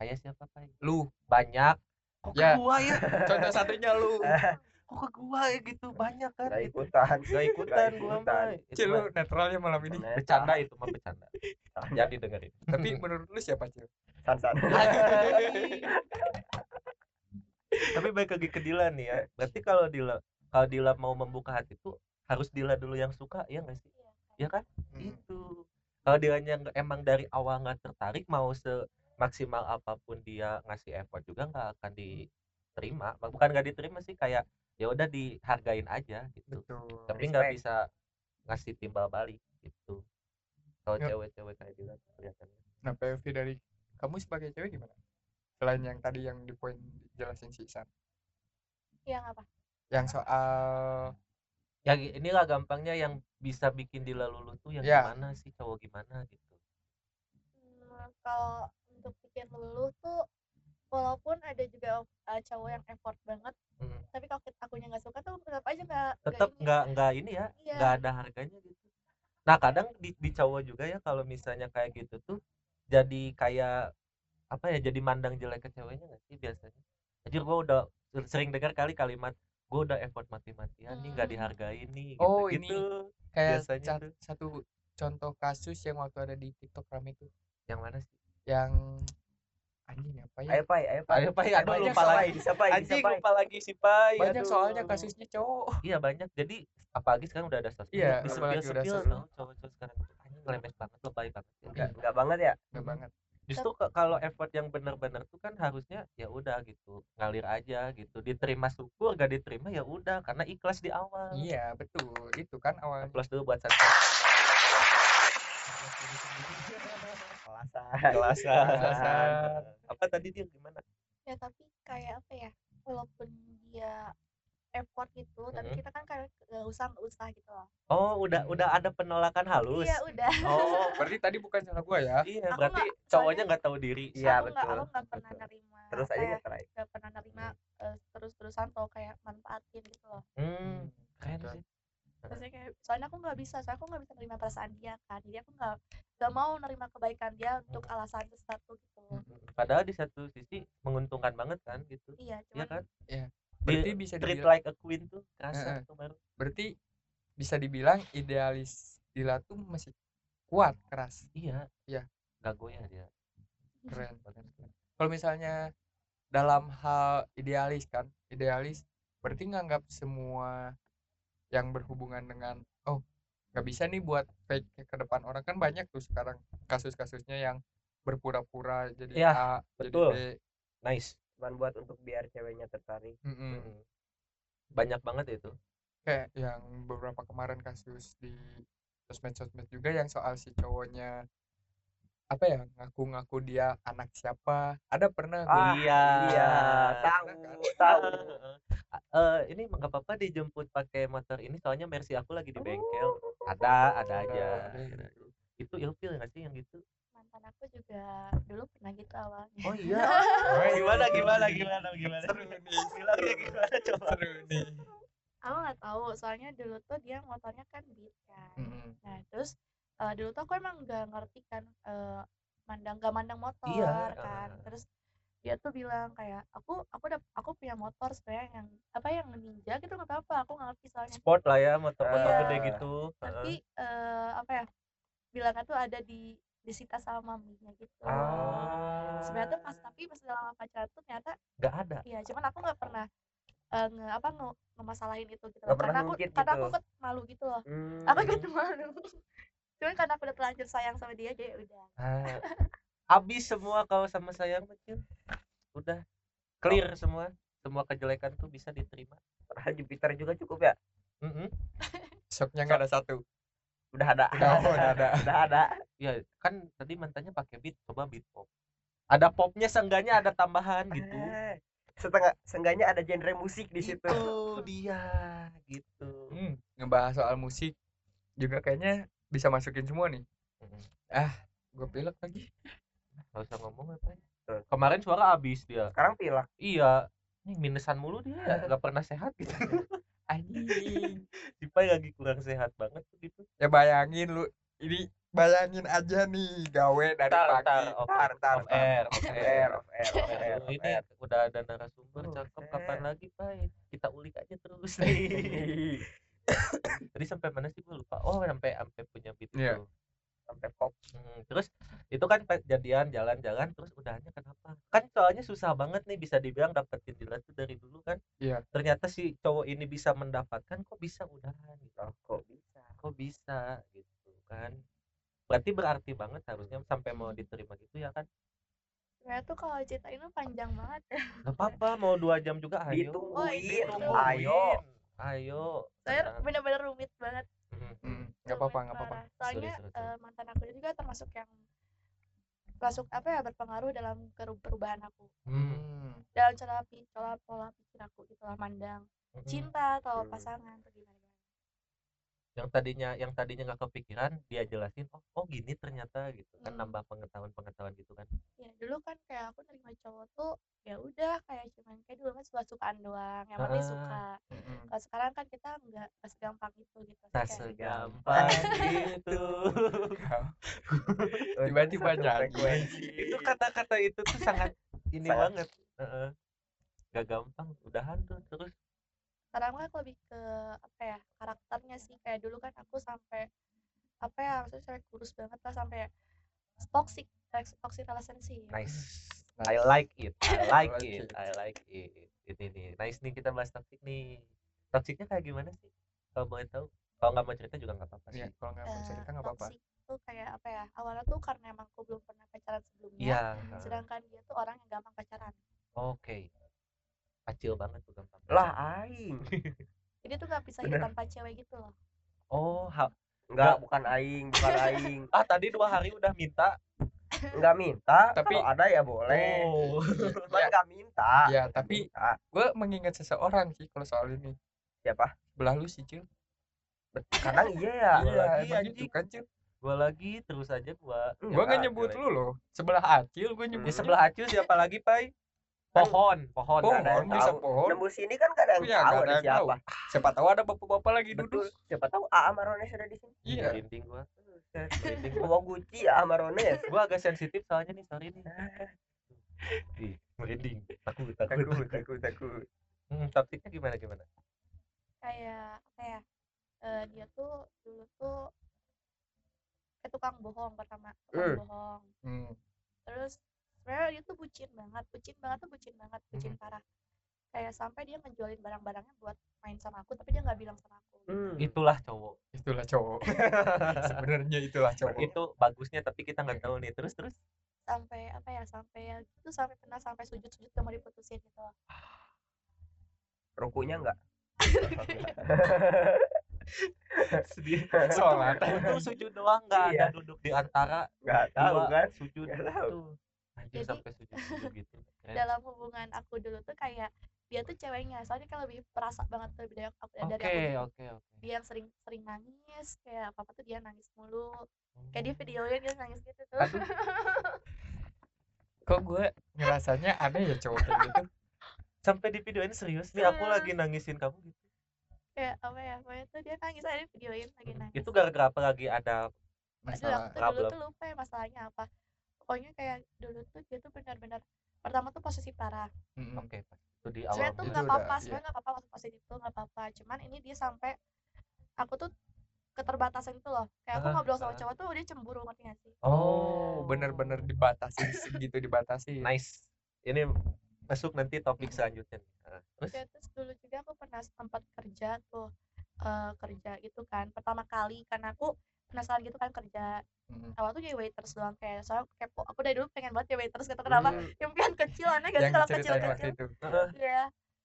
Kayak siapa pai lu. Banyak. Kok Ya. gua ya? Contoh satunya lu. Kok ke gua ya gitu? Banyak kan nggak gitu. ikutan Gak ikutan gua ikutan. mah. Cil lu netralnya malam ini. Nah, bercanda itu mah bercanda. Jadi dengerin. Tapi menurut lu siapa Cil? San san tapi baik lagi ke Dila nih ya. Berarti kalau Dila kalau Dila mau membuka hati tuh harus Dila dulu yang suka ya nggak sih? Iya, ya kan? Hmm. itu kalau Dilanya nggak- emang dari awal nggak tertarik mau semaksimal apa pun dia ngasih effort juga nggak akan diterima. Bukan nggak diterima sih kayak ya udah dihargain aja gitu. Betul tapi nggak bisa ngasih timbal balik gitu. Kalau Yap. cewek-cewek kayak Dila kelihatannya. Nah POV dari kamu sebagai cewek gimana? Selain yang tadi yang di poin jelasin si Isan yang apa yang soal ya inilah gampangnya yang bisa bikin Dila lulu tuh yang Ya. gimana sih cowok gimana gitu Hmm, kalau untuk bikin luluh tuh walaupun ada juga uh, cowok yang effort banget Hmm. tapi kalau kita akunya nggak suka tuh tetap aja nggak tetap ini. nggak nggak ini ya Iya. nggak ada harganya gitu nah kadang di, di cowok juga ya kalau misalnya kayak gitu tuh jadi kayak apa ya jadi mandang jelek ke ceweknya nggak sih biasanya anjir gua udah sering dengar kali kalimat gua udah effort mati-matian nih nggak Hmm. dihargain nih gitu, Oh, ini gitu. kayak tuh. satu contoh kasus yang waktu ada di TikTok rame tuh yang mana sih yang anjing apa ya ayo pai ayo pai Ayo, Pai, aduh, lupa lagi. bisa anjing lupa lagi si pai banyak aduh. soalnya kasusnya cowok iya banyak jadi apalagi sekarang udah ada sosmed Iya, di sepil sepil cowok-cowok sekarang anjing lemes banget lebay banget ya. nggak nggak banget ya Nggak banget justru kalau effort yang benar-benar tuh kan harusnya ya udah gitu ngalir aja gitu. Diterima syukur gak diterima ya udah karena ikhlas di awal. Iya betul. Itu kan awalnya plus dulu buat kelasan. Kelasan. Kelasan. apa tadi dia gimana? Ya tapi kayak apa ya? Walaupun dia effort gitu tapi Mhm. kita kan kayak gak usah nggak usah gitu loh. Oh udah udah ada penolakan halus? Iya udah. Oh. Berarti tadi bukan salah gua ya? Iya Aku berarti nggak- cowoknya nggak tahu diri. Iya, aku nggak betul, aku nggak pernah betul. nerima terus aja ya, ngetry nggak pernah nerima eh, terus-terusan atau kayak manfaatin gitu loh. Hmm keren sih. Maksudnya kayak soalnya aku nggak bisa soalnya aku nggak bisa nerima perasaan dia kan. Jadi aku nggak nggak mau nerima kebaikan dia untuk Hmm. alasan sesuatu gitu. Padahal di satu sisi menguntungkan banget kan gitu. Iya Iya cuman kan berarti bisa treat dibilang like a queen tuh kerasa Heeh. tuh baru berarti bisa dibilang idealis Dila tuh masih kuat keras iya Iya. nggak goyah dia keren keren. kalau misalnya dalam hal idealis kan idealis berarti nganggap semua yang berhubungan dengan oh nggak bisa nih buat fake ke depan orang kan banyak tuh sekarang kasus-kasusnya yang berpura-pura jadi Iya, A betul. jadi B nice cuman buat untuk biar ceweknya tertarik. Mm. banyak banget itu kayak yang beberapa kemarin kasus di sosmed-sosmed juga yang soal si cowoknya apa ya ngaku-ngaku dia anak siapa ada pernah gua Ah, iya iya tahu kan? tahu Eh, ini nggak apa-apa dijemput pakai motor ini soalnya Mercy aku lagi di bengkel ada ada aja ada yang gitu. itu ilfil nggak sih yang gitu mantan aku juga dulu pernah gitu awalnya. Oh iya? Gimana gimana gimana gimana? Seru nih. Bilangnya gimana coba? Seru nih. Aku nggak tahu soalnya dulu tuh dia motornya kan beat kan. Mm-mm. nah terus eh, dulu tuh aku emang nggak ngerti kan eh, mandang gak mandang motor Iya, kan. eh. terus dia tuh bilang kayak aku aku udah aku punya motor sebenarnya yang apa yang ninja gitu nggak apa-apa aku nggak ngerti soalnya. Sport lah ya motor-motor Iya. gede gitu. Tapi eh, apa ya bilangnya tuh ada di disita sama maminya gitu. Ah. Sebenarnya tuh pas tapi pas dalam pacaran tuh ternyata nggak ada? iya cuman aku nggak pernah eh, nge apa nge ngemasalahin itu gitu pernah karena aku ngungkit karena gitu. aku ikut malu gitu loh. Hmm. aku ikut malu. Cuman karena aku udah terlanjur sayang sama dia jadi ya udah. Ah, habis semua kalau sama sayang kecil udah. Clear semua. Semua kejelekan tuh bisa diterima. Padahal Jupiter juga cukup ya? Mm-mm. shocknya nggak ada satu udah ada. Udah, oh, udah ada. udah ada. Ya kan tadi mantannya pakai beat coba beat pop. Ada popnya seenggaknya ada tambahan gitu. Eh, setengah seenggaknya ada genre musik di situ. Itu dia gitu. Hmm, ngebahas soal musik juga kayaknya bisa masukin semua nih. Mm-mm. gue pilek lagi. Nggak usah ngomong apa ya. Kemarin suara habis dia. Sekarang pilak iya. Ini minusan mulu dia nggak pernah sehat gitu anjing si Pai lagi kurang sehat banget tuh gitu ya bayangin lu ini bayangin aja nih gawe dari Tar, pagi tar, off, Tar, tar, off tar. air, off off air. air off air off air off ini air udah ada narasumber Oh, cakep set. kapan lagi Pai kita ulik aja terus nih tadi sampai mana sih gue lupa oh sampai sampai punya beat Iya. itu sampai pop Hmm, terus itu kan jadian jalan-jalan terus udahnya kenapa? Kan soalnya susah banget nih bisa dibilang dapetin Dila tuh dari dulu kan. Iya. ternyata si cowok ini bisa mendapatkan kok bisa udahan gitu. Oh, kok bisa? Kok bisa? Gitu kan. Berarti berarti banget harusnya sampai mau diterima gitu ya kan? Sebenarnya tuh kalau cerita ini panjang banget. Ya Gak apa-apa mau dua jam juga ayo. Ditungguin. Oh, iya. ayo. Ayo saya bener-bener rumit banget nggak apa-apa nggak apa-apa parah. soalnya seru, seru. eh, mantan aku juga termasuk yang masuk apa ya berpengaruh dalam perubahan aku Hmm. Hmm. dalam cara pola pola pikir aku gitu lah mandang Mhm. cinta atau Hmm. pasangan atau gimana yang tadinya yang tadinya nggak kepikiran dia jelasin oh oh gini ternyata gitu kan Hmm. nambah pengetahuan pengetahuan gitu kan ya dulu kan kayak aku nerima cowok tuh ya udah kayak cuman kayak dulu kan suka sukaan doang yang penting Ah. suka Mm-mm. kalau sekarang kan kita nggak segampang itu gitu tak Kayak- segampang itu Tiba-tiba frekuensi. itu kata-kata itu tuh sangat ini Sangat. banget Heeh. gak gampang udahan tuh terus sekarang kan aku lebih ke apa ya karakternya sih. Kayak dulu kan aku sampai apa ya maksudnya sampai kurus banget lah sampai toxic toxic relationship. Nice. I like it I like it. I like it. Ini nih nice nih kita bahas toxic nih. Toxicnya kayak gimana sih? Kalau boleh tahu? Kalau nggak mau cerita juga nggak apa-apa sih. Iya, kalau nggak mau Eh, cerita nggak apa-apa. tuh kayak apa ya awalnya tuh karena emang aku belum pernah pacaran sebelumnya iya sedangkan dia tuh orang yang gampang pacaran. Oke kecil banget tuh gampang lah aing. Jadi tuh nggak bisa hidup tanpa cewek gitu loh. Oh ha- enggak bukan aing bukan aing. Ah tadi dua hari udah minta. Enggak minta Tapi- kalau ada ya boleh. Oh. Cuman enggak minta ya tapi gue mengingat seseorang sih kalau soal ini. Siapa? Belah lu sih cil. Kadang iya ya. Gua iya anjing. gitu kan cil? Gua lagi terus aja gua. Nggak ada nyebut lu loh. Sebelah acil gue nyebut. Di Hmm. sebelah acu siapa lagi pai pohon pohon pohon ada yang bisa tahu. pohon. Nembus sini kan gak ada yang Iya, tahu ada yang tahu. siapa siapa tahu ada bapak-bapak lagi betul. Duduk siapa tahu Aa Marones ada di sini. Iya. Merinding gua. Merinding gua. Gucci Aa Marones gua agak sensitif soalnya nih sorry nih. Ih, merinding. Takut takut. Takut takut takut. Hmm, topiknya gimana gimana? Kayak apa ya eh, dia tuh dulu tuh kayak tukang bohong pertama tukang Hmm. bohong. Hmm. terus sebenarnya dia tuh bucin banget bucin banget tuh bucin banget bucin Hmm. parah kayak sampai dia ngejualin barang-barangnya buat main sama aku tapi dia nggak bilang sama aku Hmm. itulah cowok itulah cowok sebenarnya itulah cowok itu bagusnya tapi kita nggak tahu nih terus terus sampai apa ya sampai ya gitu sampai pernah sampai sujud-sujud gak mau diputusin gitu loh. rukunya enggak sedih Sholat. itu sujud doang nggak ada Iya. duduk di antara enggak tahu kan sujud Nggak gitu tahu. Anjir Jadi- sampai sujud gitu. Keren. dalam hubungan aku dulu tuh kayak dia tuh ceweknya soalnya kan lebih perasa banget lebih dari aku dari oke aku oke oke. Dia yang sering sering nangis kayak apa apa tuh dia nangis mulu. Kayak di videonya dia nangis gitu tuh. Aduh. kok gue ngerasanya ada ya cowok kayak gitu? Sampai di video ini serius nih aku lagi nangisin kamu gitu. Kayak apa ya pokoknya tuh dia nangis aja di videoin lagi nangis. itu gara-gara apa lagi ada Aduh, masalah aku tuh dulu tuh lupa ya masalahnya apa pokoknya kayak dulu tuh dia tuh benar-benar pertama tuh posisi parah. Mm-mm. oke pas itu di awal sebenarnya tuh nggak apa-apa iya. sebenarnya nggak apa-apa masuk posisi itu nggak apa-apa. Cuman ini dia sampai aku tuh keterbatasan itu loh. Kayak aku ngobrol sama cowok tuh dia cemburu ngerti gak sih? Oh bener-bener dibatasi segitu dibatasi nice. Ini masuk nanti topik selanjutnya nih. Terus? Ya terus dulu juga aku pernah sempat kerja tuh eh, kerja itu kan pertama kali. Karena aku penasaran gitu kan kerja. Mm. awal tuh jadi waiters doang kayak soalnya aku kepo aku dari dulu pengen banget jadi waiters gitu kenapa? Hmm. impian kecil aneh gak sih yang kalau kecil waktu kecil? iya.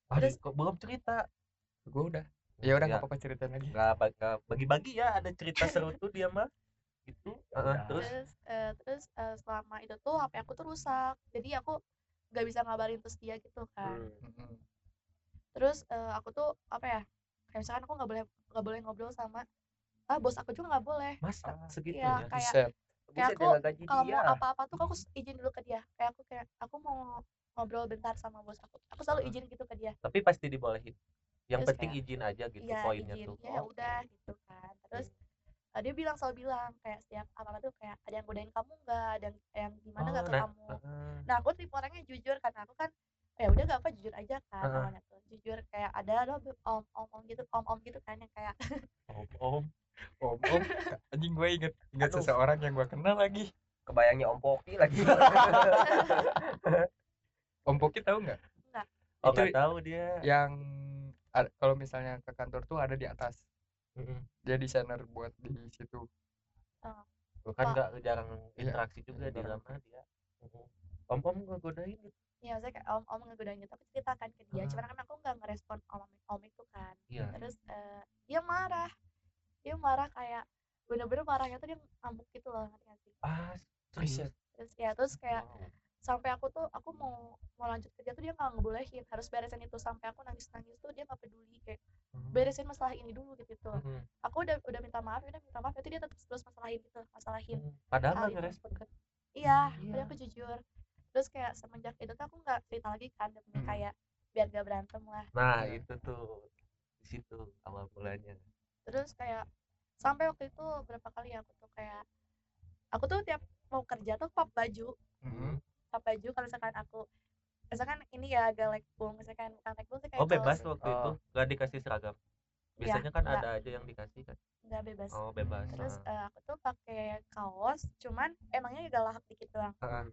Ah, terus- kok belum cerita? Gue udah. Ya udah Ya, nggak apa-apa ceritain lagi. Nggak bagi- bagi-bagi ya ada cerita seru tuh dia mah. Gitu. Ya Heeh, udah. terus terus eh, terus eh, selama itu tuh HP aku tuh rusak jadi aku nggak bisa ngabarin terus dia gitu kan. Hmm. Mm-mm. terus eh, aku tuh apa ya kayak misalkan aku nggak boleh nggak boleh ngobrol sama ah bos aku juga nggak boleh. Masa iya, kayak Buset. kayak Buset, aku kalau dia. mau apa-apa tuh aku izin dulu ke dia. Kayak aku kayak aku mau ngobrol bentar sama bos aku. Aku selalu izin gitu ke dia. Tapi pasti dibolehin. Yang Terus penting kayak, izin aja gitu iya poinnya izin. tuh. Ya udah gitu kan. Terus eh, dia bilang selalu bilang kayak setiap apa apa tuh kayak ada yang godain kamu nggak? Ada yang, yang gimana nggak Oh, ke nah, kamu? heeh. nah aku tipe orangnya jujur karena aku kan ya udah gak apa jujur aja kan awalnya tuh. Jujur kayak ada loh om om om gitu om om gitu kan yang kayak om om om om anjing gue inget inget Aduh. seseorang yang gue kenal lagi. Kebayangnya om Poki lagi. Om Poki tahu nggak? Oh Itu nggak tahu dia. yang kalau misalnya ke kantor tuh ada di atas. Heeh. dia desainer buat di situ. Gua kan nggak jarang Iya, interaksi juga di lama dia. Heeh. om om ngegodain gitu? Ya maksudnya kayak om om ngegodain gitu. Aku ceritakan ke dia. Heeh. cuman kan aku nggak ngerespon om om itu kan. Iya. Terus eh, dia marah dia marah kayak bener-bener marahnya tuh dia ngamuk gitu loh ngerti gak sih ah serius terus ya terus kayak Wow. sampai aku tuh aku mau mau lanjut kerja tuh dia nggak ngebolehin harus beresin itu sampai aku nangis nangis tuh dia nggak peduli kayak Hmm. beresin masalah ini dulu gitu tuh Heeh. aku udah udah minta maaf udah minta maaf itu dia tetap terus masalahin gitu masalahin Hmm. padahal hal nggak ngerespon kan iya Iya. tapi aku jujur terus kayak semenjak itu tuh aku nggak cerita lagi kan demi Hmm. kayak biar gak berantem lah nah Iya. itu tuh di situ awal mulanya terus kayak sampai waktu itu berapa kali ya aku tuh kayak aku tuh tiap mau kerja tuh pap baju. Mm-mm. pap baju kalau misalkan aku misalkan ini ya agak lekbung misalkan bukan lekbung sih kayak oh bebas kaos- waktu itu? Oh. nggak dikasih seragam? Iya, biasanya kan nggak. ada aja yang dikasih kan? Nggak bebas. Oh bebas. Terus eh, aku tuh pakai kaos cuman emangnya agak lahap dikit doang. Heeh.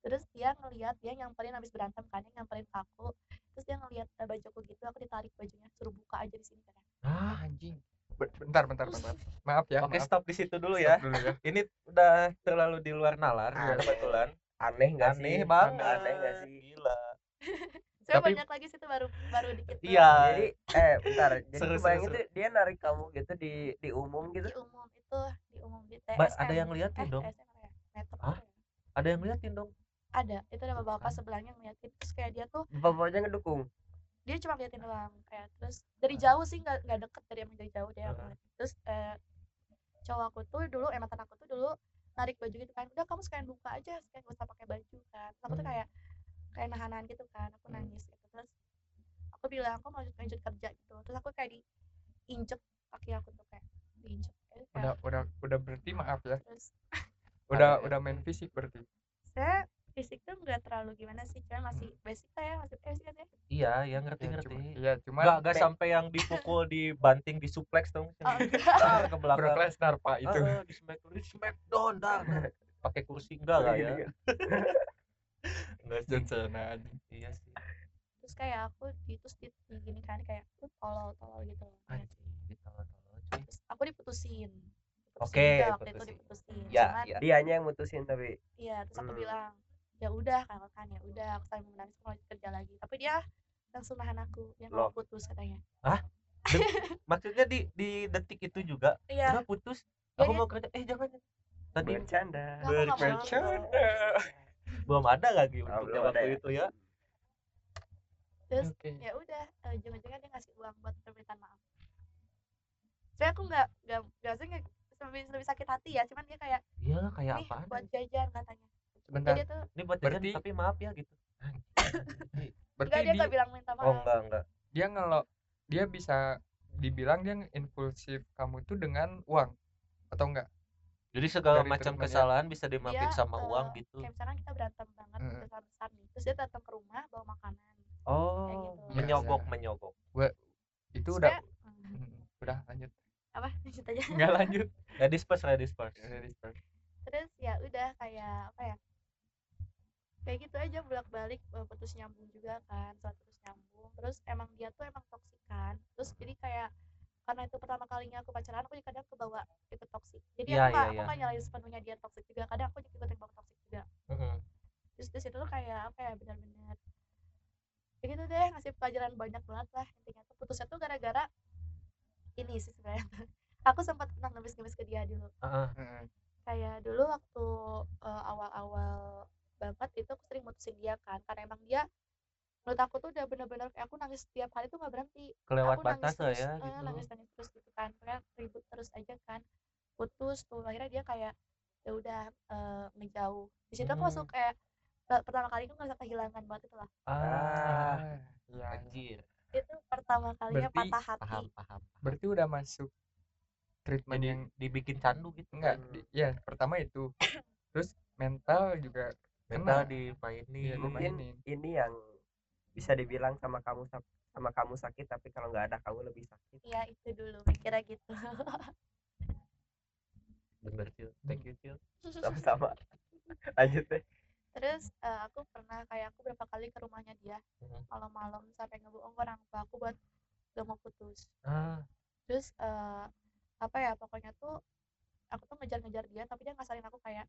terus dia ngelihat dia nyamperin habis berantem kan dia nyamperin ke aku. Terus dia ngelihat eh, bajuku gitu aku ditarik bajunya suruh buka aja di sini kan Ah, anjing bentar bentar bentar maaf ya Oke maaf. stop di situ dulu ya. dulu ya Ini udah terlalu di luar nalar Iya. kebetulan. aneh nggak sih aneh banget aneh nggak sih gila saya Tapi- banyak lagi sih itu baru baru dikit. Iya. jadi eh bentar jadi Seru, kebayang seru, itu dia narik kamu gitu di di umum gitu di umum itu di umum di TSM Ba- ada yang liatin eh, dong? TSM ya? Metro ya? ada yang liatin dong ada itu ada bapak Bukan. sebelahnya ngeliatin terus kayak dia tuh bapaknya ngedukung dia cuma liatin doang kayak terus dari jauh sih nggak nggak deket dari emang dari jauh dia ngeliatin. terus eh, cowok aku tuh dulu eh mantan aku tuh dulu narik baju gitu kan udah kamu sekalian buka aja sekalian gak usah pakai baju kan. Terus aku tuh Hmm. kayak kayak nahan gitu kan aku Hmm. nangis gitu. Terus aku bilang aku mau lanjut lanjut kerja gitu. Terus aku kayak diinjek kaki aku tuh kayak diinjek Kayak- udah udah udah berarti maaf ya. terus udah udah main fisik berarti? Saya fisik tuh nggak terlalu gimana sih cuma masih masih basic ya iya ya ngerti ya, ngerti. cuma, ya cuman nggak nggak kayak- sampai yang dipukul dibanting di suplex dong oh, dar ke Brock belakang Lesnar pak itu. Ah, di smack di smackdown dar dar. pakai kursi enggak lah ya. Gini-gini. enggak sih John iya sih. Terus kayak aku di terus di, di gini kan kayak lu tolol tolol gitu anjing ditolong-tolong cuy. Terus aku diputusin. Oke, juga waktu itu putusin. diputusin. Ya cuman ya dianya yang mutusin tapi. Iya terus aku Hmm. bilang ya udah kan kan ya udah aku sambil menangis aku lanjut kerja lagi. Tapi dia langsung nahan aku Loh. mau putus katanya maksudnya di di detik itu juga iya udah putus Ya, aku dia- mau kerja eh jangan tadi bercanda. Bercanda. belum ada lagi Ah, untuk waktu ya. itu ya terus Oke. ya udah eh, ujung-ujungnya dia ngasih uang buat permintaan maaf saya aku nggak nggak nggak sih nggak lebih, lebih sakit hati ya cuman dia kayak iya kayak apaan buat jajan katanya Sebentar. jadi tuh ini buat jajan Berarti- tapi maaf ya gitu Berarti enggak dia di- nggak bilang minta maaf oh enggak enggak dia ngelo dia bisa dibilang dia impulsif kamu itu dengan uang atau enggak? jadi segala Dari macam kesalahan bisa dimaafin Dia, sama eh, uang gitu kayak misalkan kita berantem banget Mm-mm. besar besar nih terus dia datang ke rumah bawa makanan oh gitu. menyogok Biasa. menyogok Itu Terus udah hmm, udah lanjut. apa lanjut aja Enggak lanjut. ladies first first Ladies first. terus ya udah kayak apa ya kayak gitu aja bolak balik putus nyambung juga kan soal putus nyambung terus emang dia tuh emang toksik kan terus jadi kayak karena itu pertama kalinya aku pacaran aku jadi kadang kebawa ikut toksik jadi Iya, aku nggak iya, aku iya. nggak nyalain sepenuhnya dia toksik juga kadang aku juga ikut bawa toksik juga Mm-mm. terus di situ tuh kayak apa ya benar-benar kayak gitu deh ngasih pelajaran banyak banget lah intinya tuh putusnya tuh gara-gara ini sih sebenarnya aku sempat pernah ngemis-ngemis ke dia dulu. Heeh. kayak dulu waktu eh, awal-awal banget itu aku sering mutusin dia kan karena emang dia menurut aku tuh udah bener-bener kayak aku nangis setiap hari tuh nggak berhenti. Kelewat aku batas lah terus, ya eh, gitu. nangis nangis terus gitu kan kayak ribut terus aja kan putus tuh akhirnya dia kayak ya udah eh, ngejauh di situ aku Hmm. langsung kayak eh, pertama kali aku ngerasa kehilangan banget itu lah. Ah Ah, ya. anjir. Itu pertama kalinya Berarti patah hati. Paham paham Berarti udah masuk treatment jadi yang dibikin candu gitu enggak Hmm. di- ya pertama itu. Terus mental juga mental kena. dimainin. Iya, mungkin ini yang bisa dibilang sama kamu sama kamu sakit tapi kalau nggak ada kamu lebih sakit. Ya itu dulu mikirnya gitu. Bener cil. Thank you cil. Sama-sama. Lanjut deh. Terus eh, aku pernah kayak aku berapa kali ke rumahnya dia Mhm. malam-malam sampai ngebohong orang tua aku buat gak mau putus. Ah. Terus eh, apa ya pokoknya tuh aku tuh ngejar-ngejar dia tapi dia ngasarin aku kayak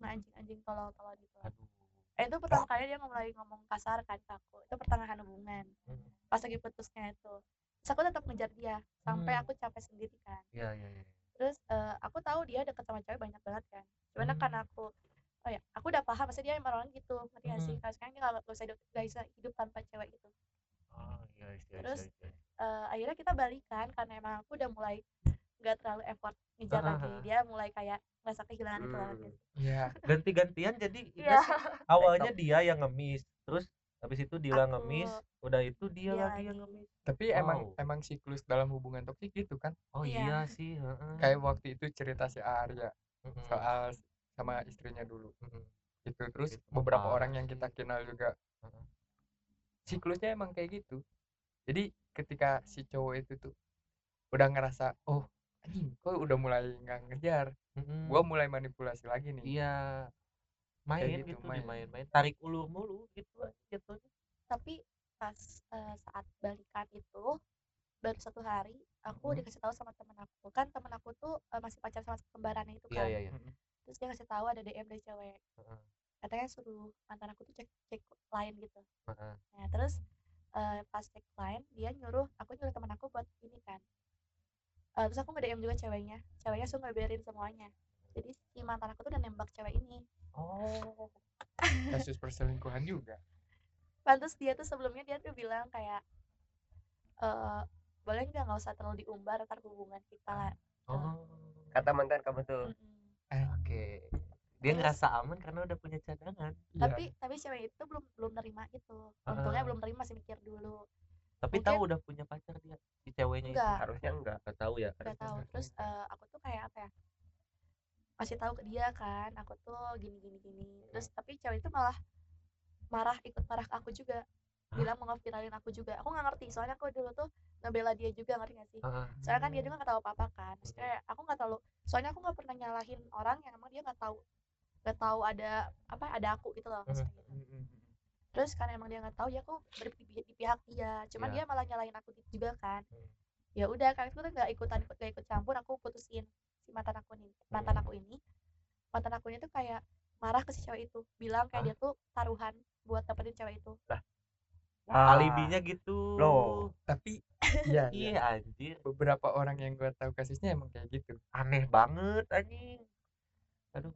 nggak anjing-anjing tolol-tolol gitu aduh eh itu pertama kali dia mulai ngomong kasar kan ke aku itu pertengahan hubungan Hmm. pas lagi putusnya itu terus aku tetap ngejar dia sampai Hmm. aku capek sendiri kan iya iya iya terus eh, aku tahu dia deket sama cewek banyak banget kan cuman Hmm. karena aku oh ya aku udah paham maksudnya dia emang orang gitu ngerti gak sih Hmm. kalau sekarang dia nggak bisa hidup nggak bisa hidup tanpa cewek gitu oh iya iya Terus, iya, iya. Eh, akhirnya kita balikan karena emang aku udah mulai nggak terlalu effort ngejar ah, lagi ah. dia mulai kayak ngerasa kehilangan itu lah Hmm. Iya. ganti-gantian jadi. Ines awalnya dia yang ngemis terus habis itu dia Aku. ngemis udah itu dia, Dia lagi yang ngemis Tapi emang Wow. emang siklus dalam hubungan toksik gitu kan. oh Iya. iya sih heeh. Kayak waktu itu cerita si Arya soal sama istrinya dulu. Mm-mm. Itu terus Itu beberapa parah orang yang kita kenal juga Heeh. siklusnya emang kayak gitu. Jadi ketika si cowok itu tuh udah ngerasa oh anjing kok udah mulai nggak ngejar, Mm-mm. gua mulai manipulasi lagi nih. iya main gitu, gitu, main. dimain-main tarik ulur mulu gitu aja jatuhnya tapi pas eh, saat balikan itu baru satu hari aku Mhm. dikasih tahu sama temen aku kan temen aku tuh eh, masih pacaran sama kembarannya itu iya kan iya iya terus dia ngasih tahu ada DM dari cewek Heeh. katanya suruh mantan aku tuh cek cek lain gitu Heeh. nah terus eh, pas cek lain dia nyuruh aku nyuruh teman aku buat ini kan Eh, terus aku nge DM juga ceweknya. Ceweknya suruh ngeberin semuanya. Jadi si mantan aku tuh udah nembak cewek ini. Oh. Kasus perselingkuhan juga? Pantas dia tuh sebelumnya dia tuh bilang kayak eh boleh nggak nggak usah terlalu diumbar ntar hubungan kita lah. Oh. Kata mantan kamu tuh. Mm-mm. oke. Dia Terus- ngerasa aman karena udah punya cadangan. Tapi tapi cewek itu belum belum nerima itu. Untungnya Ah. belum nerima masih mikir dulu tapi Mungkin- tahu udah punya pacar dia si ceweknya itu? Enggak. Harusnya enggak nggak tahu ya nggak tahu. terus eh, aku tuh kayak apa ya kasih tahu ke dia kan aku tuh gini gini gini. Terus tapi cewek itu malah marah ikut marah ke aku juga. Bilang mau ngeviralin aku juga. Aku nggak ngerti soalnya aku dulu tuh ngebela dia juga ngerti gak sih? Heeh. soalnya kan dia juga nggak tahu apa apa kan. Terus kayak aku nggak tahu soalnya aku nggak pernah nyalahin orang yang emang dia nggak tahu nggak tahu ada apa ada aku gitu loh maksudnya gitu. Mm-mm. Terus karena emang dia nggak tahu ya aku ber- di, di pihak dia. Cuman Iya. dia malah nyalahin aku juga kan. Hmm. ya udah kan itu nggak ikutan ikut gak ikut campur aku putusin si mantan aku ini mantan Hmm. aku ini. Mantan aku ini tuh kayak marah ke si cewek itu bilang kayak Hah? dia tuh taruhan buat dapetin cewek itu. Ah, alibinya gitu. Loh. tapi iya iya. Anjir. Beberapa orang yang gue tahu kasusnya emang kayak gitu. Aneh banget anjing. Aduh.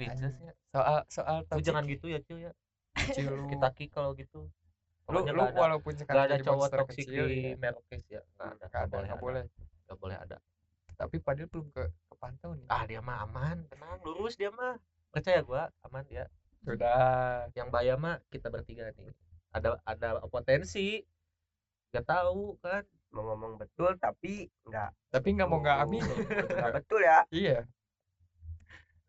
Ya soal soal toxic jangan gitu ya cuy ya kita ki kalau gitu. Lu, lu nggak ada walaupun nggak sekarang ada cowok toksik di ya, Merokes ya. Nggak ada nggak ada boleh nggak boleh. Nggak boleh ada. Tapi padahal belum ke kepantau nih. Ah dia mah aman. Tenang lurus dia mah. Percaya gua aman dia. Sudah. Yang bahaya mah kita bertiga nih. Ada ada potensi. Nggak tahu kan. Mau ngomong betul tapi enggak tapi nggak mau nggak amin enggak betul. Ya. Iya.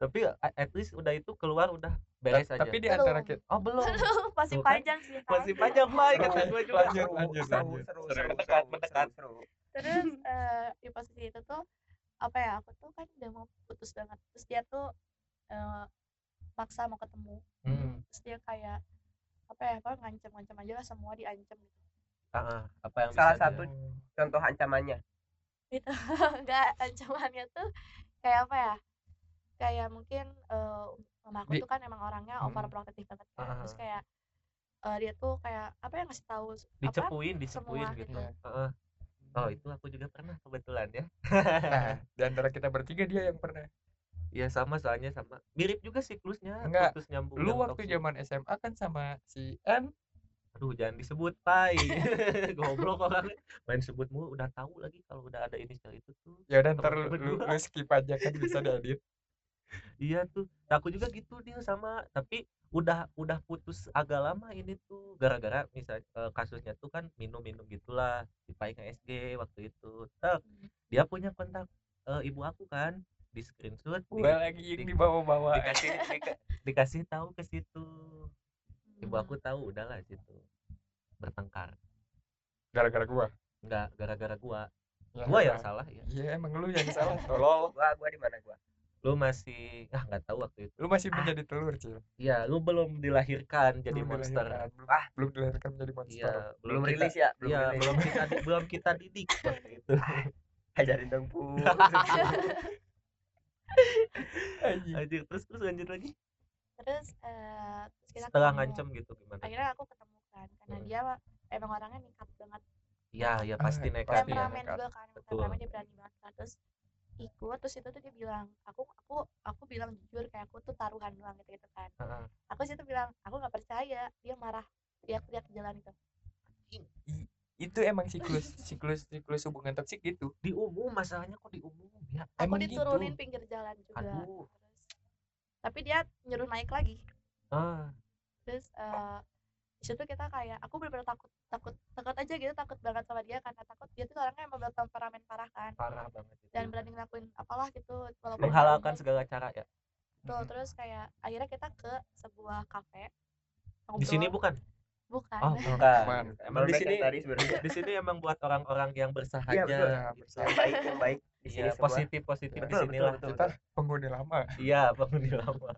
Tapi at least udah itu keluar udah beres aja tapi di antara kita oh belum. Masih panjang sih masih panjang pak. Kata gua juga lanjut, lanjut, seru, lanjut. seru, Seru. seru, Mendekat, mendekat. terus eh, di posisi itu tuh apa ya aku tuh kan udah mau putus banget. Terus dia tuh eh, maksa mau ketemu. Hmm. terus dia kayak apa ya apa ngancem-ngancem aja lah semua diancem gitu. Ah, apa yang Salah satu dia- contoh ancamannya? Itu enggak ancamannya tuh kayak apa ya kayak mungkin eh mama aku Di- tuh kan emang orangnya Hmm. overprotective banget kan. Ah. terus kayak eh, dia tuh kayak apa ya ngasih tahu s- apa dicepuin dicepuin semua gitu. gitu. Heeh. oh itu aku juga pernah kebetulan ya. Nah di antara kita bertiga dia yang pernah. Iya sama soalnya sama. Mirip juga siklusnya Enggak, putus nyambung lu yang waktu zaman SMA kan sama si N? Aduh jangan disebut pai. Goblok orang main sebut mulu udah tahu lagi kalau udah ada inisial itu tuh. Ya udah ntar lu, lu skip aja kan bisa diedit iya tuh aku juga gitu dia sama tapi udah udah putus agak lama ini tuh gara-gara misal eh, kasusnya tuh kan minum-minum gitulah di Pai SG waktu itu Tek, dia punya kontak eh, ibu aku kan di screenshot di- gua lagi yang di- dibawa-bawa dikasih dika- dikasih tahu ke situ. Ibu Hmm. aku tahu udahlah situ bertengkar. Gara-gara gua? Enggak gara-gara gua. Ya, gua yang salah ya. Iya emang lu yang salah tolol. Gua gua di mana gua lu masih ah nggak tahu waktu itu. Lu masih menjadi telur cil iya lu belum dilahirkan jadi Belum monster. dilahirkan, belum, Ah. belum dilahirkan menjadi monster. iya belum kita- rilis ya belum iya rilis. belum kita belum kita didik waktu itu. Ajarin dong Anjing. Anjir, terus terus lanjut lagi? Terus eh, terus kita setelah ngancem gitu gimana? Akhirnya aku ketemu kan karena Hmm. dia emang orangnya nekat banget. Iya ya pasti Ah, nekat ya temperamen nekat. juga kan temperamen dia berani banget kan. Terus ikut terus itu tuh dia bilang aku aku aku bilang jujur kayak aku tuh taruhan doang gitu gitu kan. Heeh. aku situ bilang aku nggak percaya. Dia marah dia lihat di jalan itu. I- itu emang siklus siklus siklus hubungan toksik gitu. Di umum masalahnya kok di umum? Ya aku Emang gitu? diturunin pinggir jalan juga. Aduh. terus tapi dia nyuruh naik lagi. Ah. Terus eh di situ kita kayak aku bener-bener takut takut takut aja gitu takut banget sama dia karena takut dia tuh orangnya emang bertemperamen parah kan. Parah banget itu. Dan berani ngelakuin apalah gitu walaupun menghalalkan segala cara ya. Betul, terus kayak akhirnya kita ke sebuah kafe di sini bukan? Bukan. Oh, bukan. Emang Di sini- tadi sebenarnya. di sini emang buat orang-orang yang bersahaja Iya, betul. Ya, gitu. yang baik yang baik di sini Iya, semua. positif positif di sinilah. betul, kita penghuni lama. Iya penghuni lama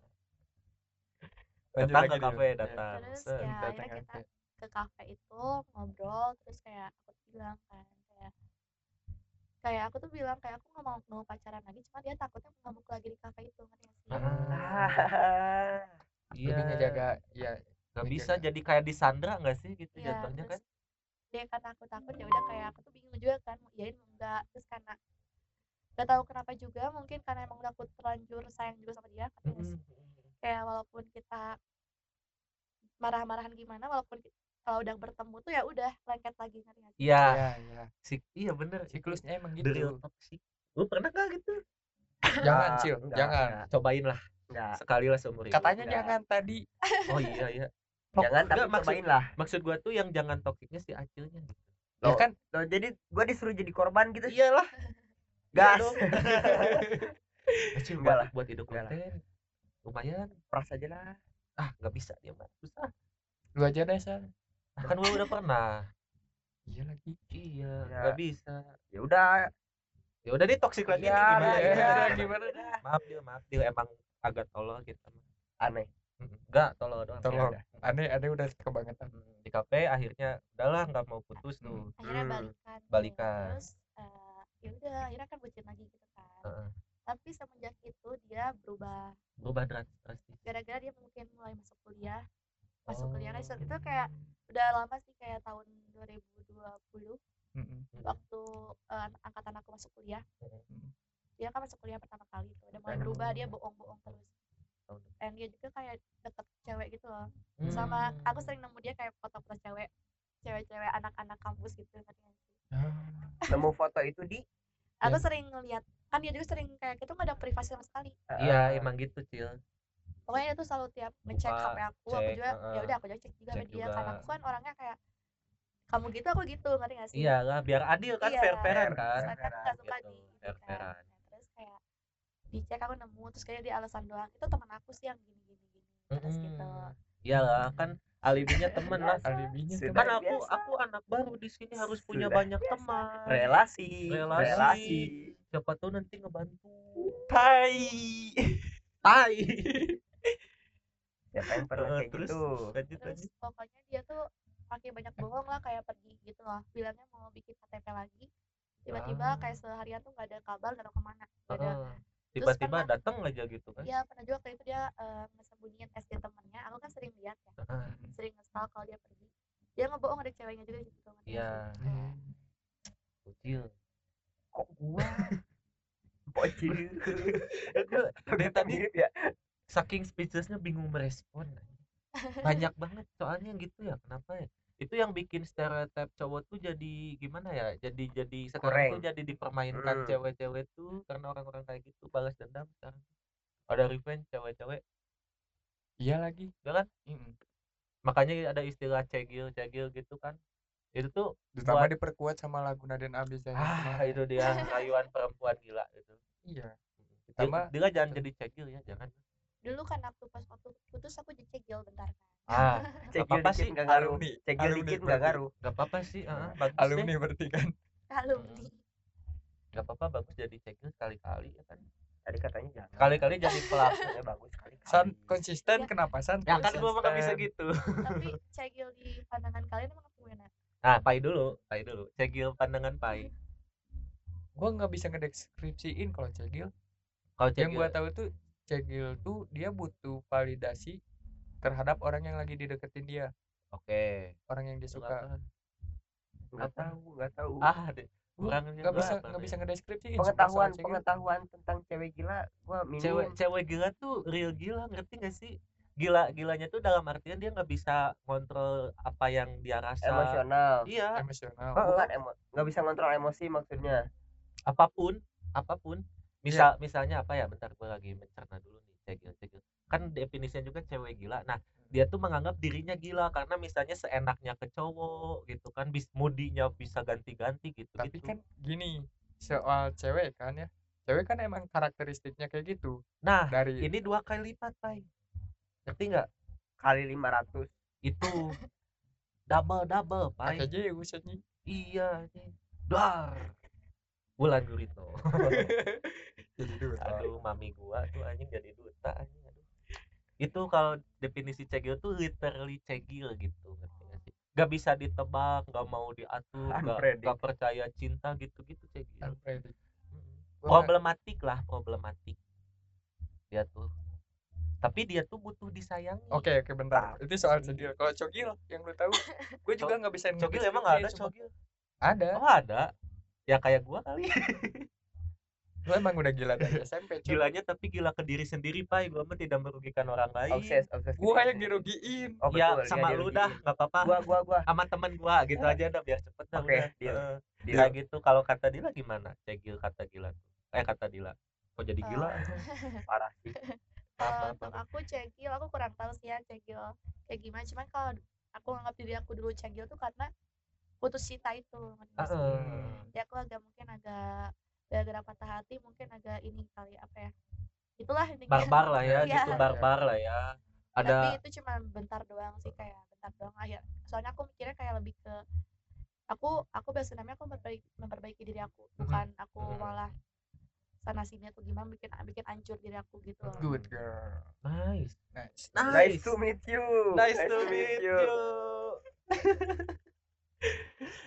datang ke kafe Ya. datang. Terus ya datang akhirnya kita ke kafe itu ngobrol terus kayak aku bilang kan kayak kayak aku tuh bilang kayak aku nggak mau mau pacaran lagi cuma dia takutnya ngamuk lagi di kafe itu ngerti sih? Ah, iya. Lebih ngejaga ya nggak bisa jadi kayak disandra nggak sih gitu Iya, jatuhnya kan? dia karena aku takut ya udah kayak aku tuh bingung juga kan mau iyain mau enggak terus karena gak tahu kenapa juga mungkin karena emang udah aku terlanjur sayang juga sama dia ngerti nggak sih? Kayak walaupun kita marah-marahan gimana walaupun ki- kalau udah bertemu tuh ya udah lengket lagi ngerti nggak sih? iya ya ya sik iya bener siklusnya emang gitu. Toxic lu pernah gak gitu? Jangan cil. enggak, jangan. enggak. cobain lah. Enggak. sekali lah seumur hidup. Katanya Enggak. jangan tadi. Oh iya iya. Jangan tapi Enggak, maksud- cobain lah. maksud gua tuh yang jangan toksiknya si acilnya gitu. Ya kan? Loh, jadi gua disuruh jadi korban gitu. iyalah. Gas. Acil Enggak buat, lah. buat hidup konten lumayan Pras aja lah. ah nggak bisa dia mah susah lu aja deh san nah, kan gua udah pernah iya lagi iya Ya. nggak bisa Ya udah, ya udah nih toksik lagi Iya, nih, gimana iya, ya? iya. gimana dah maaf dia maaf dia emang agak tolol gitu aneh. Enggak tolol doang Tolol. Ya udah. aneh aneh udah kebangetan di kafe akhirnya udahlah nggak mau putus tuh akhirnya balikan. Balikan. terus eh, ya udah akhirnya kan bucin lagi gitu kan Heeh. Tapi semenjak itu dia berubah. Berubah drastis. Gara-gara dia mungkin mulai masuk kuliah. Masuk kuliah kan Oh. itu kayak udah lama sih kayak tahun 2020 Mm-mm. waktu eh, angkatan aku masuk kuliah. Mm. dia kan masuk kuliah pertama kali tuh. Udah mulai Oh. berubah dia bohong-bohong terus. Tahun dan dia juga kayak deket cewek gitu loh. Sama Hmm. aku sering nemu dia kayak foto-foto cewek. Cewek-cewek anak-anak kampus gitu ngerti Ah, Nemu foto itu di? Aku Ya. sering ngeliat kan dia juga sering kayak gitu nggak ada privasi sama sekali. Iya eh, emang gitu cil. Pokoknya dia tuh selalu tiap ngecek HP aku aku cek, juga heeh. ya udah aku juga cek juga sama Cek dia juga. karena aku kan orangnya kayak kamu gitu aku gitu ngerti gak sih? Iya lah biar adil kan Iya, fair fairan fair, kan aku suka gitu, di fair kan. fairan Nah, terus kayak dicek aku nemu terus kayak dia alasan doang itu teman aku sih yang gini gini gini terus gitu. Iyalah kan alibinya temen lah alibinya Sudah kan aku biasa. aku anak baru di sini harus punya Sudah. banyak teman. Relasi, Relasi. relasi. Siapa tahu nanti ngebantu Tai. tai Siapa yang pernah kayak terus gitu? lanjut terus lanjut pokoknya dia tuh pakai banyak bohong lah kayak pergi gitu loh bilangnya mau bikin KTP lagi tiba-tiba Ah. kayak seharian tuh nggak ada kabar nggak ada ke mana nggak ada Heeh. tiba-tiba datang aja gitu kan ya pernah juga waktu itu dia eh, ngesembunyiin SD temennya aku kan sering lihat ya Heeh. sering ngestal kalau dia pergi dia ngebohong ada ceweknya juga di situ ngerti nggak iya sih? Kayak, kecil Kok gua? Bocil. dari tadi ya. saking speechlessnya bingung merespon banyak banget soalnya gitu ya kenapa ya itu yang bikin stereotip cowok tuh jadi gimana ya jadi jadi sekarang tuh jadi dipermainkan Hmm. cewek-cewek tuh karena orang-orang kayak gitu balas dendam sekarang ada revenge cewek-cewek iya lagi ya kan Mm-mm. makanya ada istilah cegil cegil gitu kan itu tuh terutama Buat- diperkuat sama lagu Naden Abis yang ah kemarin. itu dia rayuan perempuan gila gitu iya. Dia, Ditambah- dia jangan jadi cegil ya jangan. Dulu kan waktu pas waktu putus aku dicegil bentar. Kan ah Cekil apa-apa dikit sih, nggak ngaruh. alumni dikit nggak ngaruh. nggak apa-apa sih ah, bagus alumni deh berarti kan. Alumni. Nggak apa-apa bagus jadi cegil sekali-kali ya kan. Tadi katanya jangan. kali-kali jadi pelaku Ya bagus sekali. san konsisten Ya. kenapa san? Ya kan gua mah nggak bisa gitu. Tapi cegil di pandangan kalian emang gimana nah pai dulu pai dulu cegil pandangan pai. Gua nggak bisa ngedeskripsiin kalau cegil. Kalau yang cegil gua tahu tuh cegil tuh dia butuh validasi terhadap orang yang lagi dideketin dia. Oke. Orang yang dia suka. Apa? tahu, nggak tahu. ah deh Gua nggak bisa nggak bisa ngedeskripsiin pengetahuan pengetahuan tentang cewek gila gua minim. cewek cewek gila tuh real gila ngerti gak sih gila gilanya tuh dalam artian dia nggak bisa kontrol apa yang dia rasa. Emosional. iya. Emosional. Oh, bukan emo nggak bisa ngontrol emosi maksudnya. apa pun apa pun. Misal misalnya apa ya bentar gue lagi mencerna dulu nih cegil cegil. Kan definisinya juga cewek gila. Nah dia tuh menganggap dirinya gila karena misalnya seenaknya ke cowok gitu kan bis mudinya bisa ganti-ganti gitu tapi gitu kan gini soal cewek kan ya. Cewek kan emang karakteristiknya kayak gitu. Nah dari ini dua kali lipat pai ngerti nggak? Kali 500. itu double double pai pakai Zeus anjing iya anjing. dar. Bulan gurito. Jadi duta. Aduh mami gua tuh anjing jadi duta anjing aduh. Itu kalau definisi cegil tuh literally cegil gitu nggak gak bisa ditebak gak mau diatur gak, Unpredict. gak percaya cinta gitu gitu cegil. Unpredict. Nggak- problematik lah problematik. Dia tuh tapi dia tuh butuh disayangi. Oke oke bentar. Itu soal cogil. Kalau cogil yang lu tahu gue juga nggak bisa cogil ngedeskripsiin, emang ada sumpah. cogil? Ada. Oh ada? Ya kayak gua kali. Lu emang udah gila dari SMP Cog. gilanya tapi gila ke diri sendiri pai. Gua mah tidak merugikan orang lain. Obses obses gua yang dirugiin. Oh, ya betul, dia sama lu dirugiin. dah. Nggak apa-apa. Gua gua gua. Sama temen gua. Gitu aja dah biar cepet dah Oke, udah. Deal. Heeh. Deal. kayak gitu. Kalau kata Dila gimana? Cegil kata Dila eh kata Dila. Kok jadi gila? Eh, parah sih Kalau apa, untuk aku cegil aku kurang tahu sih ya cegil kayak gimana cuman kalau aku nganggap diri aku dulu cegil tuh karena putus cinta itu? Heeh. ya aku agak mungkin agak gara-gara patah hati mungkin agak ini kali apa ya itulah intinya barbar lah ya Iya. gitu barbar lah ya tapi ada itu cuma bentar doang sih kayak bentar doang akhir soalnya aku mikirnya kayak lebih ke aku aku biasa namanya aku memperbaiki, memperbaiki diri aku bukan aku Mhm. malah sana sini atau gimana bikin bikin hancur diri aku gitu loh. Good girl. Nice. Nice. Nice to meet you. Nice to meet you.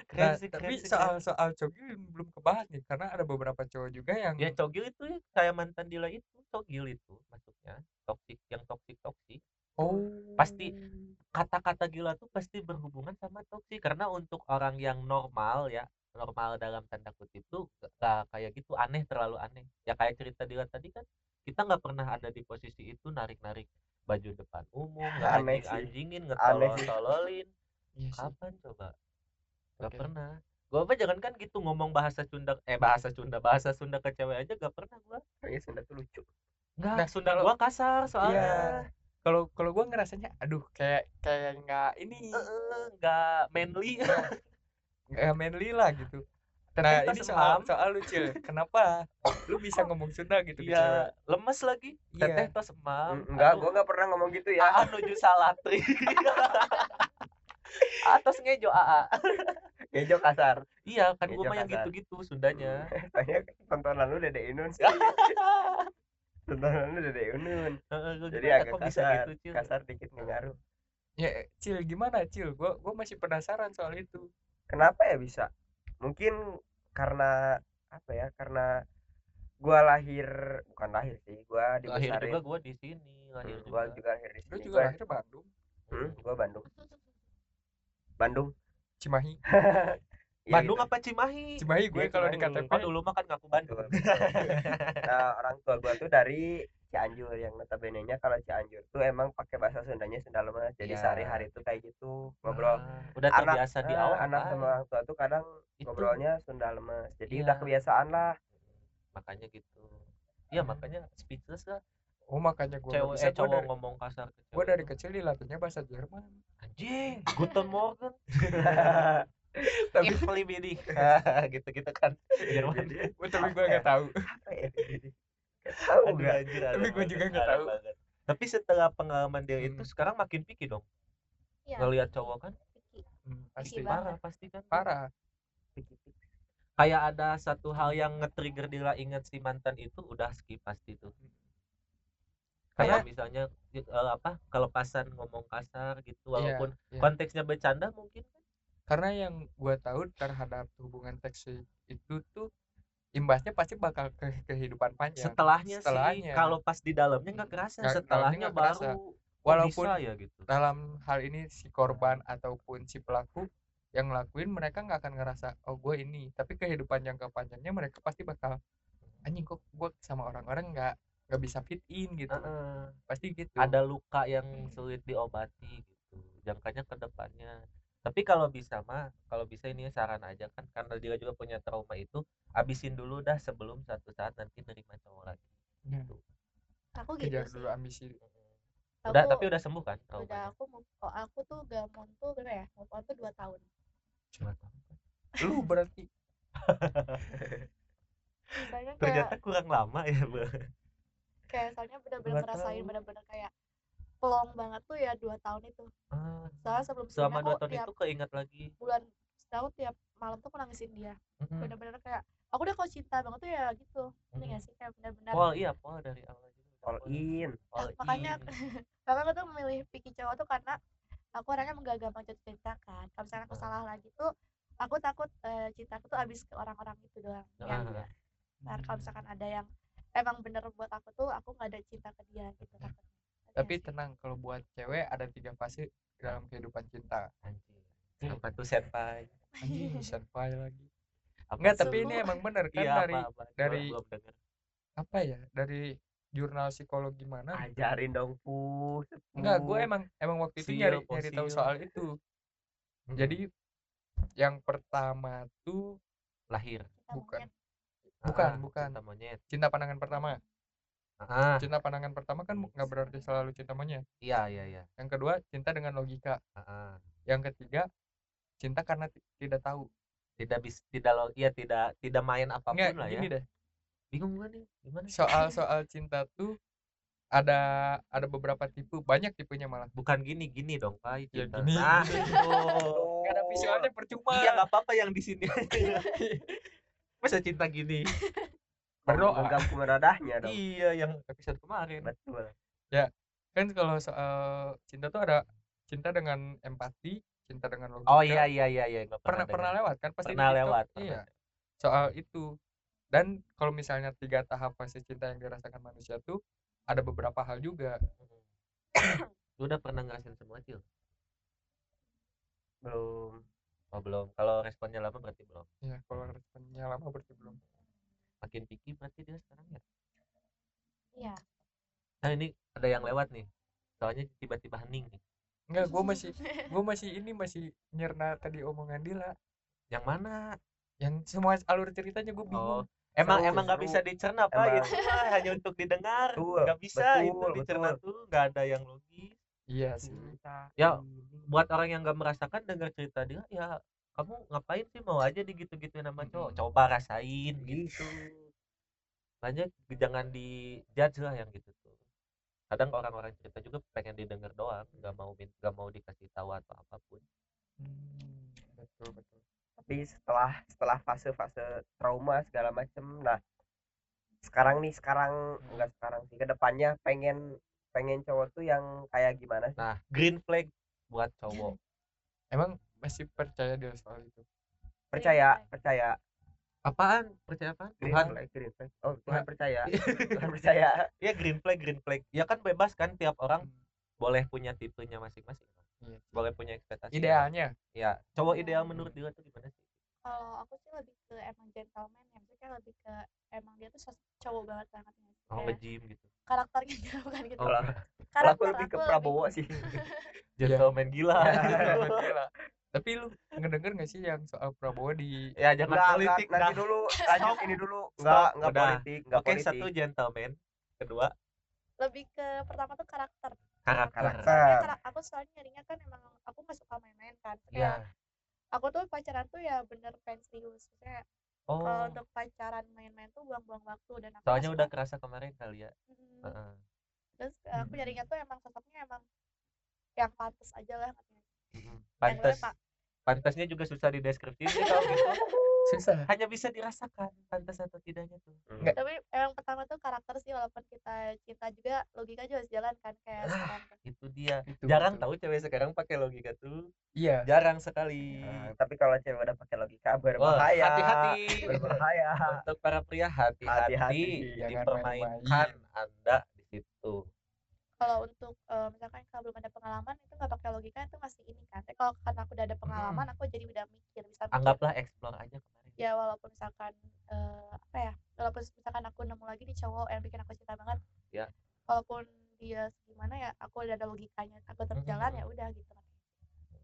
keren nah, sih tapi keren soal soal cogil belum kebahas nih karena ada beberapa cowok juga yang ya cogil itu ya kayak mantan Dila itu cogil itu maksudnya toksik yang toksik toksik oh. Pasti. kata-kata gila tuh pasti berhubungan sama toksik karena untuk orang yang normal ya normal dalam tanda kutip tuh gak- kayak gitu aneh terlalu aneh. Ya kayak cerita Dila tadi kan kita nggak pernah ada di posisi itu narik-narik baju depan umum nggak Aneh anjing sih. anjingin Aneh ngetolol sih. tololin. Iya kapan coba? Nggak Oke. pernah. Gua apa jangan kan gitu ngomong bahasa Sunda eh bahasa Sunda bahasa Sunda ke cewek aja gak pernah gua. Ya Sunda tuh lucu. Nggak Nah, Sunda gua kasar soalnya. Iya. kalau kalau gue ngerasanya aduh kayak kayak nggak ini. Eh, eh, nggak manly nggak manly lah gitu nah ini soal soal lu Cil kenapa lu bisa ngomong Sunda gitu Iya, lemes lagi. Iya. Teteh tos emam. Mm, enggak Aduh, gua nggak pernah ngomong gitu ya Aa nuju salatri. Atos ngejo Aa. ngejo kasar Iya, kan gua mah yang gitu-gitu Sundanya. Tanya tontonan lu Dede Inun sih tontonan lu Dede Inun Heeh, gua jadi agak kasar gitu, Cil? kasar dikit nggak ngaruh ya Cil gimana Cil gue gue masih penasaran soal itu kenapa ya bisa mungkin karena apa ya karena gua lahir bukan lahir sih gua Lahir dibesarin juga gua di sini, lahir Hmm, gua juga. juga lahir di lu sini juga gua, lahir Bandung hmm, gua Bandung Bandung Cimahi Iya, Bandung gitu. apa Cimahi? Cimahi gue Iya, kalau di. KTP dulu mah kan ngaku Bandung. Nah orang tua gua tuh dari Cianjur yang notabene nya kalau Cianjur tuh emang pakai bahasa Sundanya Sunda lemes jadi Iya. sehari-hari tuh kayak gitu ngobrol Ah, udah anak terbiasa di eh, awal. anak kan. sama orang tua tuh kadang Itu. ngobrolnya Sunda lemes jadi Iya. udah kebiasaan lah Makanya gitu. Iya, Hmm. makanya speechless lah. oh makanya gue Cewek bisa eh, gue cowok dari, ngomong kasar ke gua cewek dari kecil dilatihnya bahasa Jerman anjing Guten Morgen tapi dich gitu-gitu kan Jerman tapi gue nggak tahu apa ya tahu Aduh, nggak anjir, Tapi banget, juga nggak tahu. banget. tapi setelah pengalaman dia itu Hmm. sekarang makin picky dong Iya, ngelihat cowok kan picky. Hmm, pasti banget. parah pasti kan parah kayak ada satu hal yang nge-trigger dia inget si mantan itu udah skip pasti tuh kayak Karena- misalnya eh, apa kelepasan ngomong kasar gitu Iya, walaupun iya. konteksnya bercanda mungkin kan karena yang gue tahu terhadap hubungan seks itu tuh imbasnya pasti bakal ke kehidupan panjang. Setelahnya, Setelahnya. sih kalau pas di dalamnya nggak kerasa Nggak- setelahnya nggak kerasa. baru kok Walaupun bisa ya gitu. dalam hal ini si korban ataupun si pelaku yang ngelakuin mereka nggak akan ngerasa oh gue ini. Tapi kehidupan jangka panjangnya mereka pasti bakal anjing kok gue sama orang-orang nggak nggak bisa fit in gitu. Heeh. pasti gitu. Ada luka yang sulit diobati gitu. Jangkanya ke depannya tapi kalau bisa mah kalau bisa ini saran aja kan karena dia juga punya trauma itu abisin dulu dah sebelum satu saat nanti nerima cowok lagi Nah, aku gitu kejar sih. dulu ambisi. Udah Aku- tapi udah sembuh kan udah traumanya aku mau oh, aku tuh gak mau tuh berapa ya? Mau tuh dua tahun. Dua tahun. lu berarti. Kayak ternyata kurang lama ya Bu. kayak soalnya bener-bener Dua ngerasain tahun. bener-bener kayak pelong banget tuh ya dua tahun itu. Ah, soalnya sebelum selama dua aku tahun tiap itu keinget lagi. bulan setahun tiap malam tuh aku nangisin dia. Mm-mm. bener-bener kayak aku udah kalau cinta banget tuh ya gitu. Ini Mm-mm. gak sih? Kayak bener-bener Pol iya Pol dari awal juga udah all in. All makanya in. karena aku tuh memilih pikir cowok tuh karena aku orangnya gak gampang jatuh cinta kan. Kalau misalnya aku Ah. salah lagi tuh aku takut eh, cintaku tuh habis ke orang-orang itu doang. Yang Ah. ntar kalau misalkan ada yang emang bener buat aku tuh aku nggak ada cinta ke dia gitu takutnya tapi tenang kalau buat cewek ada tiga fase dalam kehidupan cinta. Anjing apa tuh senpai anjing senpai lagi. Apa enggak tapi ini emang bener kan iya dari apa, dari- apa ya dari jurnal psikologi mana gitu. ajarin dong pu enggak gue emang emang waktu itu nyari nyari tahu soal itu. Jadi yang pertama tuh lahir. Bukan. Bukan, Ah, bukan. cinta monyet. Cinta pandangan pertama ah cinta pandangan pertama kan nggak berarti selalu cinta monyet. Iya iya iya. Yang kedua cinta dengan logika. Ah, ah. yang ketiga cinta karena ti- tidak tahu. Tidak bis tidak lo iya tidak tidak main apa pun enggak lah ya. gini deh. Bingung gua nih gimana soal soal cinta tuh ada ada beberapa tipe banyak tipenya malah. Bukan gini gini dong pak Ya, cinta. gini, ah gini. gitu. nggak ada visualnya percuma. Iya nggak apa-apa yang di sini masa cinta gini berdoa genggam kumeradahnya dong. Iya yang episode kemarin. Betul. Kan kalau soal cinta tuh ada cinta dengan empati cinta dengan logika oh iya iya iya iya pernah dengar. pernah lewat kan pasti pernah lewat iya pernah. soal itu. Dan kalau misalnya tiga tahap fase cinta yang dirasakan manusia tuh ada beberapa hal juga. Lu udah pernah ngerasain semua cil? Belum. Oh belum. Kalau responnya lama berarti belum. Ya kalau responnya lama berarti belum makin picky berarti dia sekarang ya? Iya. Nah ini ada yang lewat nih. Soalnya tiba-tiba hening nih. Enggak gue masih gue masih ini masih nyerna tadi omongan Dila. Yang mana? Yang semua alur ceritanya gue bingung. Oh emang Seru, emang nggak bisa dicerna Emang. itu mah hanya untuk didengar. Nggak bisa itu betul, dicerna betul. tuh nggak ada yang logis. Iya sih. Ya, buat orang yang nggak merasakan dengar cerita dia ya kamu ngapain sih mau aja digitu-gituin sama cowok? Mm-mm. coba rasain gitu. Gitu banyak jangan di judge lah yang gitu tuh. Kadang orang-orang cerita juga pengen didengar doang nggak mau nggak mau dikasih tahu atau apa pun. Hmm, betul betul. Tapi setelah setelah fase-fase trauma segala macem nah sekarang nih sekarang enggak sekarang sih ke depannya pengen pengen cowok tuh yang kayak gimana sih? Nah green flag buat cowok. Emang masih percaya dia soal itu. Percaya percaya. Apaan? Percaya apa green Tuhan flag green flag. Oh Tuhan percaya. Tuhan percaya. Ya green flag green flag. Ya kan bebas kan tiap orang boleh punya tipenya masing-masing. Iya sih. boleh punya ekspektasi. Idealnya? Ya cowok ideal menurut dia tuh gimana sih? Kalau aku sih lebih ke emang gentleman ya. Maksudnya lebih ke emang dia tuh cowok banget banget ya oh Kayak nge-gym gitu. Karakternya gitu bukan gitu. Oh. Karakter aku lebih ke Prabowo sih gentleman gila. Gila. tapi lu ngedenger gak sih yang soal Prabowo di ya jangan Enggak, politik enggak, nanti dulu. Lanjut ini dulu. Enggak udah. politik enggak Oke, politik. satu gentleman, kedua. Lebih ke pertama tuh karakter. Karakter. Karakter. aku soalnya nyarinya kan emang aku nggak suka main-main kan. Ya. kayak aku tuh pacaran tuh ya bener pengen serius maksudnya kalau Oh, untuk pacaran main-main tuh buang-buang waktu dan aku soalnya udah kerasa kemarin kali ya. Mm, Heeh. terus uh, aku nyarinya tuh emang sosoknya emang yang pantas aja lah katanya boleh, Pak. pantasnya juga susah sih kalau gitu. susah Hanya bisa dirasakan pantas atau tidaknya tuh. Enggak. tapi emang pertama tuh karakter sih walaupun kita cinta juga logika juga harus jalan kan kayak Ah. Itu dia. itu Jarang betul. tahu cewek sekarang pakai logika tuh. iya Jarang sekali. Nah, tapi kalau cewek udah pakai logika Wah, berbahaya hati-hati. berbahaya Untuk para pria hati-hati Hati-hati. Jangan dipermainkan Anda di situ. Kalau untuk eh, misalkan kalau belum ada pengalaman itu nggak pakai logika itu masih ini kan tapi kalau karena aku udah ada pengalaman aku jadi udah mikir bisa mikir Anggaplah explore aja kemarin. ya walaupun misalkan eh, apa ya walaupun misalkan aku nemu lagi nih cowok yang bikin aku cinta banget Ya. walaupun dia gimana ya aku udah ada logikanya aku tetap Mhm. jalan ya udah gitu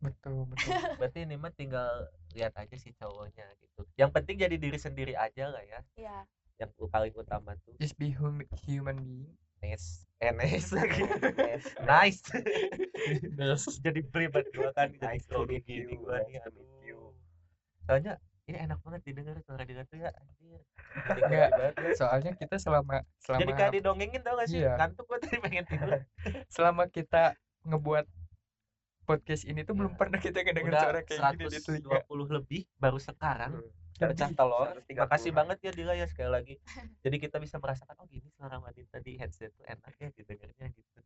betul betul Berarti ini mah tinggal lihat aja si cowoknya gitu. Yang penting jadi diri sendiri aja lah ya. ya Yang paling utama tuh just be hum- human being nice, NS lagi. Yes, nice. Jadi pribadi gua kan Nice to meet you, gua nice nih. to meet you. Soalnya ini enak banget didengar suara dia tuh ya anjir. Enggak. ya. soalnya kita selama selama Jadi kayak didongengin tau gak sih? Iya. Ngantuk gua tadi pengen tidur. selama kita ngebuat podcast ini tuh belum Iya. pernah kita Udah suara kayak gini di telinga 120 lebih baru sekarang Hmm. Pecah telur. 130. makasih banget ya Dila ya sekali lagi. Jadi kita bisa merasakan oh gini suara wanita di headset tuh enak ya didengarnya gitu.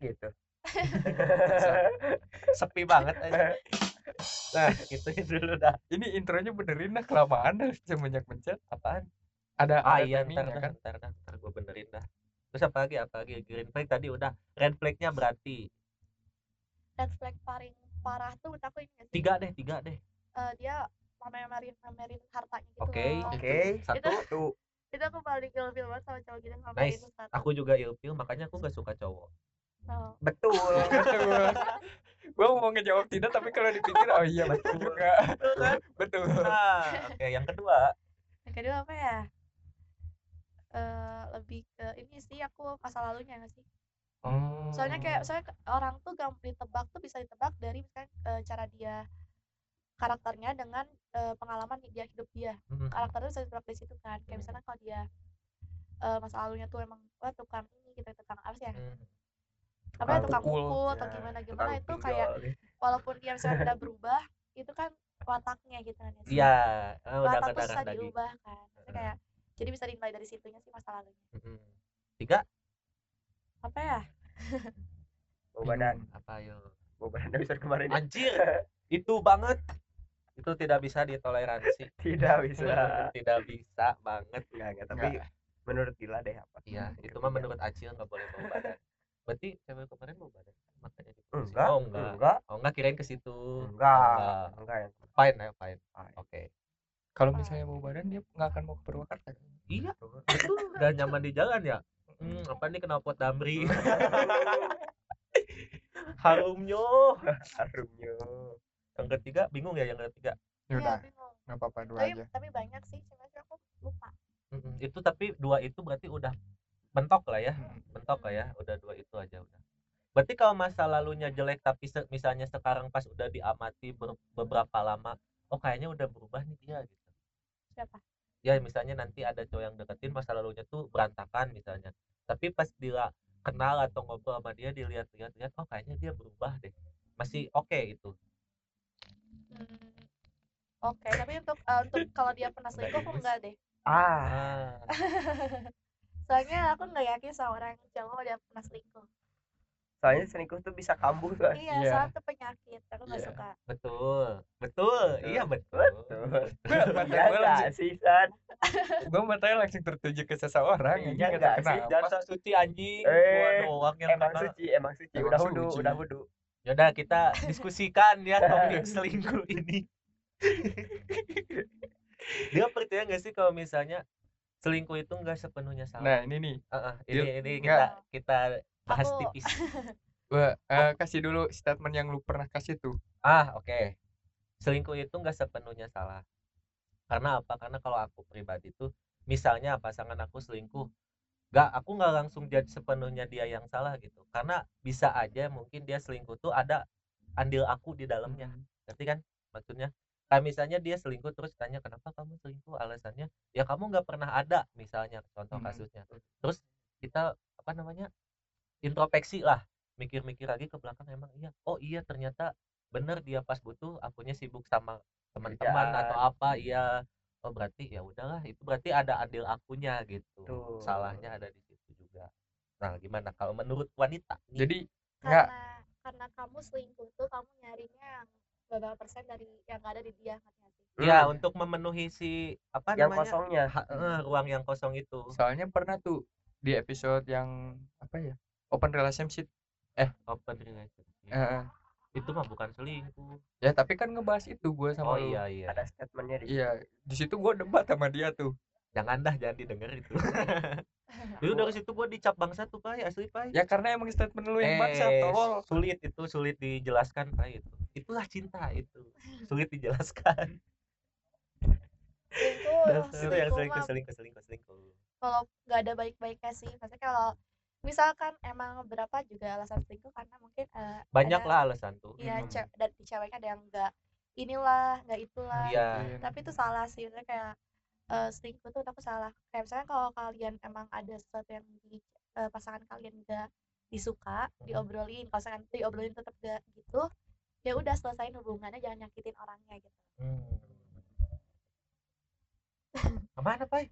Gitu. Sepi banget aja. Nah gitu dulu dah. Ini intronya benerin dah kelamaan dah semenjak mencet apaan? Ada ah iya ntar dah kan? ntar dah ntar gue benerin dah. Terus apa lagi? Apa lagi? Green flag tadi udah. Red flagnya berarti. Red flag paling parah tuh menurut aku ini sih. Tiga deh tiga deh. Eh, dia pamerin pamerin hartanya gitu oke. Oke. satu Tuh. itu aku paling ilfil banget sama cowok gitu pamerin Nice. sesuatu aku juga ilfil makanya aku gak suka cowok Oh. Betul. betul gue mau ngejawab tidak tapi kalau dipikir oh iya betul juga betul nah oke yang kedua yang kedua apa ya eh lebih ke ini sih aku masa lalunya nggak sih oh soalnya kayak soalnya orang tuh gampang ditebak tuh bisa ditebak dari misalnya eh, cara dia karakternya dengan eh, pengalaman dia hidup dia Hmm. karakternya bisa ditebak dari situ kan kayak misalnya kalau dia eh, masa lalunya tuh emang wah tukang ini gitu tukang apa sih ya Hmm. apa ya Tukang pukul. pukul atau Ya, gimana gimana tukang itu pinjol. kayak walaupun dia misalnya udah berubah itu kan wataknya gitu kan ya iya eh, udah watak tuh susah daging diubah kan Maksudnya kayak jadi bisa dinilai dari situnya sih masa lalunya Mm-mm. tiga apa ya Bau badan. apa yo Bau badan episode kemarin. ya. anjir itu banget itu tidak bisa ditoleransi Tidak bisa. tidak bisa banget Enggak, enggak, tapi menurut Gila deh apa? iya Hmm, itu mah menurut Acil nggak boleh bawa badan berarti cewek kemarin bawa badan makanya. Enggak. oh enggak Enggak. oh enggak kirain ke situ Enggak. Enggak yang fine ya fine Fine. oke kalau misalnya mau badan dia nggak akan mau ke Purwakarta iya betul dan nyaman di jalan ya hmm, apa nih knalpot damri harumnya harumnya. Yang ketiga bingung ya yang ketiga. Ya udah Iya, bingung. nggak apa-apa dua tapi aja. tapi banyak sih cuma sih aku lupa. Mm-mm, itu tapi dua itu berarti udah mentok lah ya mentok lah ya udah dua itu aja udah. Berarti kalau masa lalunya jelek tapi se- misalnya sekarang pas udah diamati ber- beberapa lama oh kayaknya udah berubah nih dia gitu. Siapa? Ya misalnya nanti ada cowok yang deketin masa lalunya tuh berantakan misalnya. Tapi pas dia kenal atau ngobrol sama dia dilihat-lihat lihat oh kayaknya dia berubah deh. Masih oke itu Oke tapi untuk eh, untuk kalau dia pernah selingkuh aku enggak deh Ah, soalnya aku nggak yakin sama orang cowok dia pernah selingkuh soalnya selingkuh tuh bisa kambuh kan. iya Iya. soalnya itu penyakit aku nggak Iya. suka betul betul iya betul Betul. mata Iya gue enggak langsung sih, San? gue matanya langsung tertuju ke seseorang Iya ini nggak nggak tahu sih? sok suci anjing Eh, gua doang yang Emang suci, emang suci. Emang Udah wudu, udah wudu. Yaudah kita diskusikan ya topik selingkuh ini. Dia percaya nggak sih kalau misalnya selingkuh itu nggak sepenuhnya salah? nah ini nih Heeh, dia ini ini kita kita bahas Aku- tipis. gue eh, kasih dulu statement yang lu pernah kasih tuh Ah oke. Selingkuh itu nggak sepenuhnya salah. Karena apa? Karena kalau aku pribadi tuh, misalnya pasangan aku selingkuh, nggak aku nggak langsung jadi sepenuhnya dia yang salah gitu. Karena bisa aja mungkin dia selingkuh tuh ada andil aku di dalamnya. ngerti kan maksudnya? Kayak misalnya dia selingkuh terus tanya kenapa kamu selingkuh? Alasannya ya kamu nggak pernah ada misalnya contoh Hmm. kasusnya. Terus kita apa namanya introspeksi lah mikir-mikir lagi ke belakang emang iya? Oh iya ternyata bener dia pas butuh akunya sibuk sama teman-teman atau apa iya oh berarti ya udahlah itu berarti ada andil akunya gitu Tuh. salahnya ada di situ juga nah gimana kalau menurut wanita nih? jadi karena karena kamu selingkuh tuh kamu nyarinya yang beberapa persen dari yang ada di dia sih ya Hmm. untuk memenuhi si apa yang namanya kosongnya. ha- eh, ruang yang kosong itu soalnya pernah tuh di episode yang apa ya open relationship open relationship Eh, eh. Itu mah bukan selingkuh. Ya tapi kan ngebahas itu gue sama oh lu iya iya. Ada statementnya di iya. di situ gue debat sama dia tuh. Jangan dah jangan didengar itu. Itu dari situ gua dicap bangsa tuh pai asli pai. Ya karena emang statement lu yang bangsa Eh, tolol. sulit itu sulit dijelaskan pai itu. Itulah cinta itu. Sulit dijelaskan. Selingkuh Dasar yang selingkuh selingkuh mah. selingkuh selingkuh selingkuh. Kalau nggak ada baik-baiknya sih maksudnya kalau misalkan emang berapa juga alasan selingkuh karena mungkin eh, banyak ada- lah alasan tuh Iya, Hmm. ce- dan di ceweknya ada yang enggak inilah, enggak itulah. iya Mungkin. Tapi itu salah sih, maksudnya kayak eh, selingkuh tuh aku salah. Kayak misalnya kalau kalian emang ada sesuatu yang di eh, pasangan kalian enggak disuka, Hmm. diobrolin, kalau misalkan diobrolin tetap enggak gitu, ya udah selesain hubungannya, jangan nyakitin orangnya gitu. hmm. ke mana pai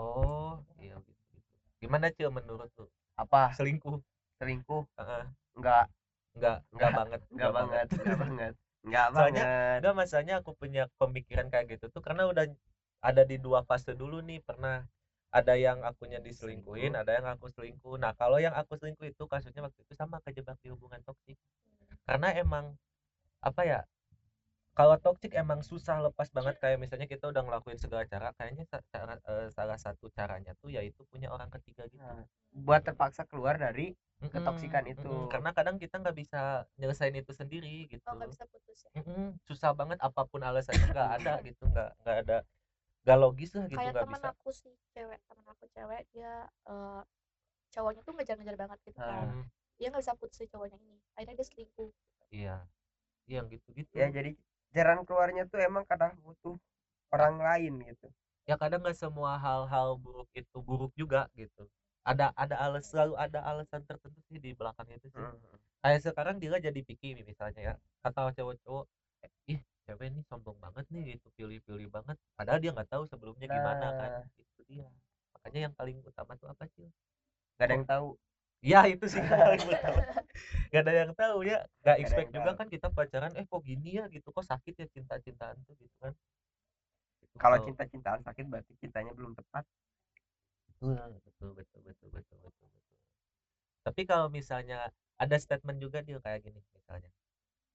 oh iya gitu, gitu. gimana cil menurut lu apa? selingkuh Selingkuh? Heeh. Enggak, enggak enggak banget enggak banget, enggak banget. Enggak Soalnya banget. Enggak masanya aku punya pemikiran kayak gitu tuh karena udah ada di dua fase dulu nih pernah ada yang akunya diselingkuhin ada yang aku selingkuh nah kalau yang aku selingkuh itu kasusnya waktu itu sama kejebak di hubungan toksik karena emang apa ya kalau toksik emang susah lepas banget kayak misalnya kita udah ngelakuin segala cara kayaknya cara, eh, salah satu caranya tuh yaitu punya orang ketiga gitu. Nah, buat terpaksa keluar dari Mm-mm, ketoksikan itu. karena kadang kita nggak bisa nyelesain itu sendiri gitu. Oh nggak bisa putus ya? Mm-mm, susah banget apa pun alasannya nggak ada gitu nggak nggak ada nggak logis lah gitu kayak nggak temen bisa. aku sih cewek temen aku cewek dia eh, cowoknya tuh ngejar-ngejar banget gitu kan. Mm, dia nggak bisa putus si cowoknya ini akhirnya dia selingkuh iya iya gitu gitu ya jadi jalan keluarnya tuh emang kadang butuh orang lain gitu. Ya kadang nggak semua hal-hal buruk itu buruk juga gitu. Ada ada alas selalu ada alasan tertentu sih di belakang itu sih. Hmm. kayak sekarang dia jadi picky nih misalnya ya kata cowok-cowok "Eh, ih cewek ini sombong banget nih gitu pilih-pilih banget. Padahal dia nggak tahu sebelumnya gimana kan Nah. itu dia. Makanya yang paling utama tuh apa sih? Gak ada yang tahu ya itu sih. Gak ada yang tahu ya. Nggak ada expect juga tahu. kan kita pacaran eh kok gini ya? gitu. Kok sakit ya cinta-cintaan tuh? gitu kan. Itu kalau cinta-cintaan sakit berarti cintanya belum tepat. Betul betul betul betul betul betul betul. Tapi kalau misalnya ada statement juga dia kayak gini misalnya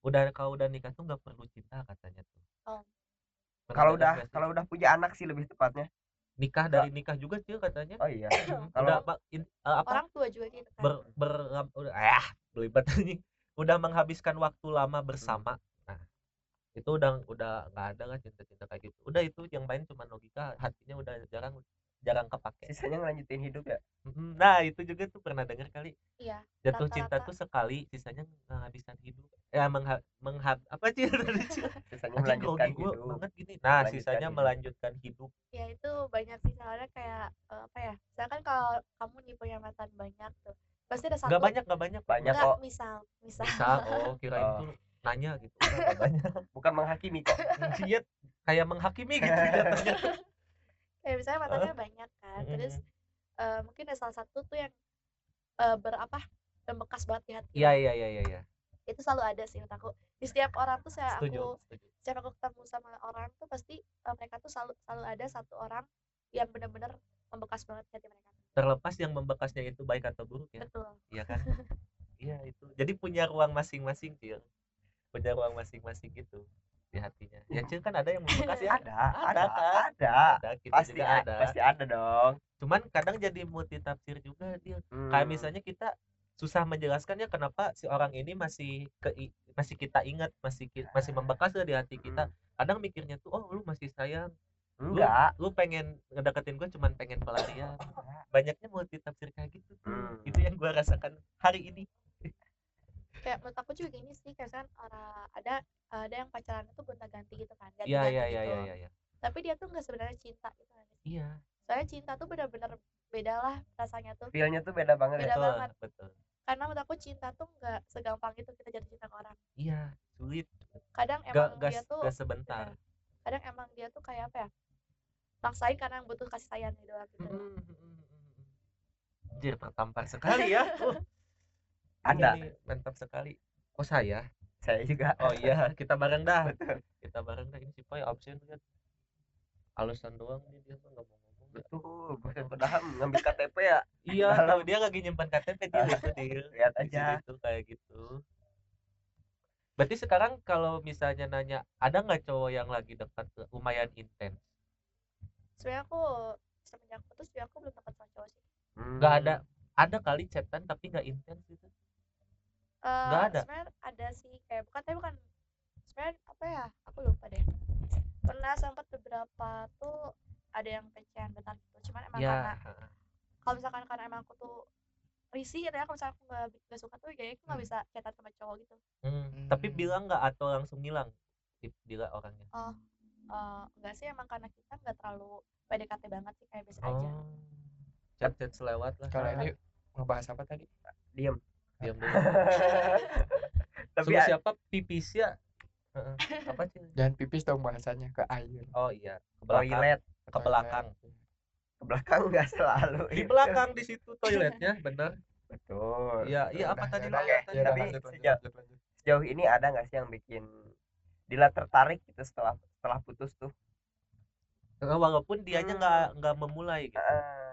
udah kalau udah nikah tuh nggak perlu cinta katanya tuh. Oh. Kalau udah kalau udah punya anak sih lebih tepatnya nikah dari nikah juga sih katanya. Oh iya. Kalau- udah apa, in- eh, apa? Orang tua juga gitu kan. Ber, ber udah ah belibet anjing. udah menghabiskan waktu lama bersama. Nah itu udah udah nggak ada lah cinta-cinta kayak gitu. Udah itu yang main cuma logika hatinya udah jarang jarang kepake. Sisanya ngelanjutin hidup ya. Nah itu juga tuh pernah dengar kali. Iya jatuh cinta Rata-rata. tuh sekali sisanya menghabiskan hidup. Ya mengha, mengha apa sih? Sisanya melanjutkan hidup. banget gini. Nah Melanjutkan sisanya hidup. melanjutkan hidup. Ya itu banyak sih soalnya kayak eh, apa ya misalkan kalau kamu nih punya mantan banyak tuh pasti ada satu nggak banyak nggak banyak. Banyak Nggak, kok. misal misal. Misal oh kirain Oh. tuh nanya gitu. Banyak. Bukan menghakimi kok. Iya, kayak menghakimi gitu jatuhnya. kayak misalnya mantannya banyak kan terus Mm-mm. eh, mungkin ada salah satu tuh yang eh, berapa membekas banget di hati Iya iya iya iya iya. itu selalu ada sih menurut aku di setiap orang tuh saya Setuju, aku setuju. setiap aku ketemu sama orang tuh pasti eh, mereka tuh selalu selalu ada satu orang yang benar-benar membekas banget di hati mereka Terlepas yang membekasnya itu baik atau buruk ya. betul Iya kan? Iya itu. Jadi punya ruang masing-masing, Cil. Punya ruang masing-masing gitu di hatinya. Ya Cil kan ada yang membekas ya. ada ada kan? ada Ada, kita pasti juga ada ada. pasti ada dong Cuman kadang jadi multi tafsir juga dia. Hmm. Kayak misalnya kita susah menjelaskannya kenapa si orang ini masih ke masih kita ingat, masih ki- masih membekas di hati kita. Hmm. Kadang mikirnya tuh oh lu masih sayang, enggak lu pengen ngedeketin gue cuman pengen pelarian banyaknya multi tafsir kayak gitu tuh Hmm. itu yang gue rasakan hari ini kayak menurut aku juga gini sih kayak kan orang ada ada yang pacaran itu gonta ganti gitu kan ganti iya ganti iya gitu. iya iya iya. Tapi dia tuh nggak sebenarnya cinta gitu kan iya. Soalnya cinta tuh benar-benar beda lah rasanya tuh. Feelnya tuh beda banget Beda ya betul banget. betul. Karena menurut aku cinta tuh nggak segampang itu kita jatuh cinta orang. Iya sulit. Kadang gak emang gas dia tuh gas sebentar. bener. kadang emang dia tuh kayak apa ya maksain karena butuh kasih sayang gitu. Doang gitu Mm, mm, mm, mm. Anjir tertampar sekali ya ada. Ini mantap sekali. Oh saya? Saya juga. Oh iya. Kita bareng dah. Kita bareng dah. Ini si Pai absen lihat alasan doang nih dia mah nggak mau ngomong betul. Bosan padahal ngambil KTP ya. Iya tahu dia lagi nyimpan KTP dia itu dia lihat aja. situ kayak gitu. Berarti sekarang kalau misalnya nanya ada nggak cowok yang lagi dekat lumayan intens? Sebenarnya aku semenjak putus juga aku belum dapat sama cowok sih. Nggak Hmm. ada ada kali chatan tapi nggak intens gitu Eh, Nggak ada? sebenarnya ada sih kayak bukan tapi bukan sebenarnya apa ya aku lupa deh. Pernah sempat beberapa tuh ada yang pecahan bentar gitu cuman emang karena ya kalau misalkan karena emang aku tuh risih gitu ya kalau misalkan aku nggak nggak suka tuh kayaknya aku nggak Hmm. bisa chatan sama cowok gitu. Hmm, tapi Hmm. bilang nggak atau langsung ngilang Tip bila orangnya? Oh eh, enggak sih emang karena kita nggak terlalu PDKT banget sih kayak biasa aja. Oh. Chat chat selewat lah. Kalau ini ngebahas apa tadi? Diem diam dulu. Tapi Suruh siapa? Pipis ya? Heeh. apa sih? Jangan pipis dong bahasanya ke air. Oh iya. Ke belakang. Toilet. Ke belakang. Ke belakang nggak selalu. Di itu. belakang di situ toiletnya bener. Betul. Iya iya apa tadi? Ya udah, tapi lanjut, lanjut, lanjut. sejauh ini ada nggak sih yang bikin Dila tertarik gitu setelah setelah putus tuh? Walaupun dianya Hmm. nggak nggak memulai gitu. Ah,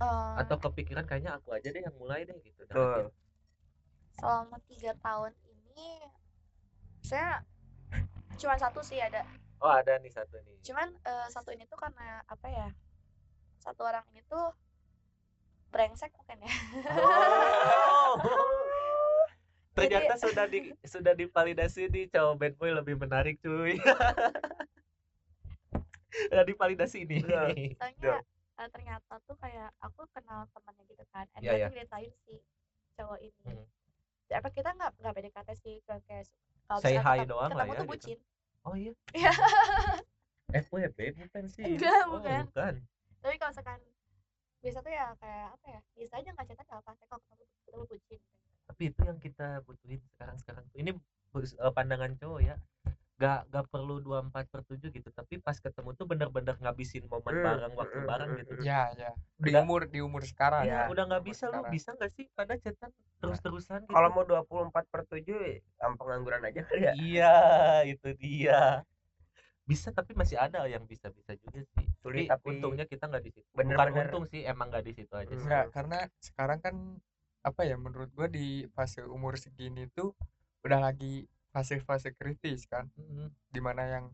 Eh, atau kepikiran kayaknya aku aja deh yang mulai deh gitu Betul. deketin. selama tiga tahun ini saya cuma satu sih ada oh ada nih satu nih cuman eh, satu ini tuh karena apa ya satu orang ini tuh brengsek mungkin ya Oh. ternyata sudah di sudah divalidasi nih cowok bad boy lebih menarik cuy udah divalidasi ini Iya. soalnya eh, ternyata tuh kayak aku kenal temannya gitu kan and dia iya. tuh ceritain si cowok ini Hmm. Ya, apa kita nggak nggak PDKT sih kayak kayak kalau Say hi ketemu- doang lah ketemu ya, tuh gitu. bucin oh iya Iya. FWB bukan sih Enggak, Oh, bukan. bukan tapi kalau misalkan biasa tuh ya kayak apa ya biasa aja nggak cerita nggak apa kalau ketemu ketemu bucin tapi itu yang kita butuhin sekarang sekarang tuh ini eh, pandangan cowok ya gak gak perlu 24 per 7 gitu tapi pas ketemu tuh bener-bener ngabisin momen Hmm, bareng waktu hmm, bareng hmm, gitu ya ya di Udah. umur di umur sekarang Iya. udah nggak bisa lu sekarang. bisa nggak sih pada chatan terus-terusan gitu? Kalau mau 24 per 7 am pengangguran aja kali ya. iya itu dia bisa tapi masih ada yang bisa-bisa juga sih Sulit, tapi, tapi untungnya kita nggak di situ bukan bener-bener- untung sih emang nggak di situ aja sih. Enggak, karena sekarang kan apa ya menurut gua di fase umur segini tuh udah lagi fase-fase kritis kan Mm-mm. di mana yang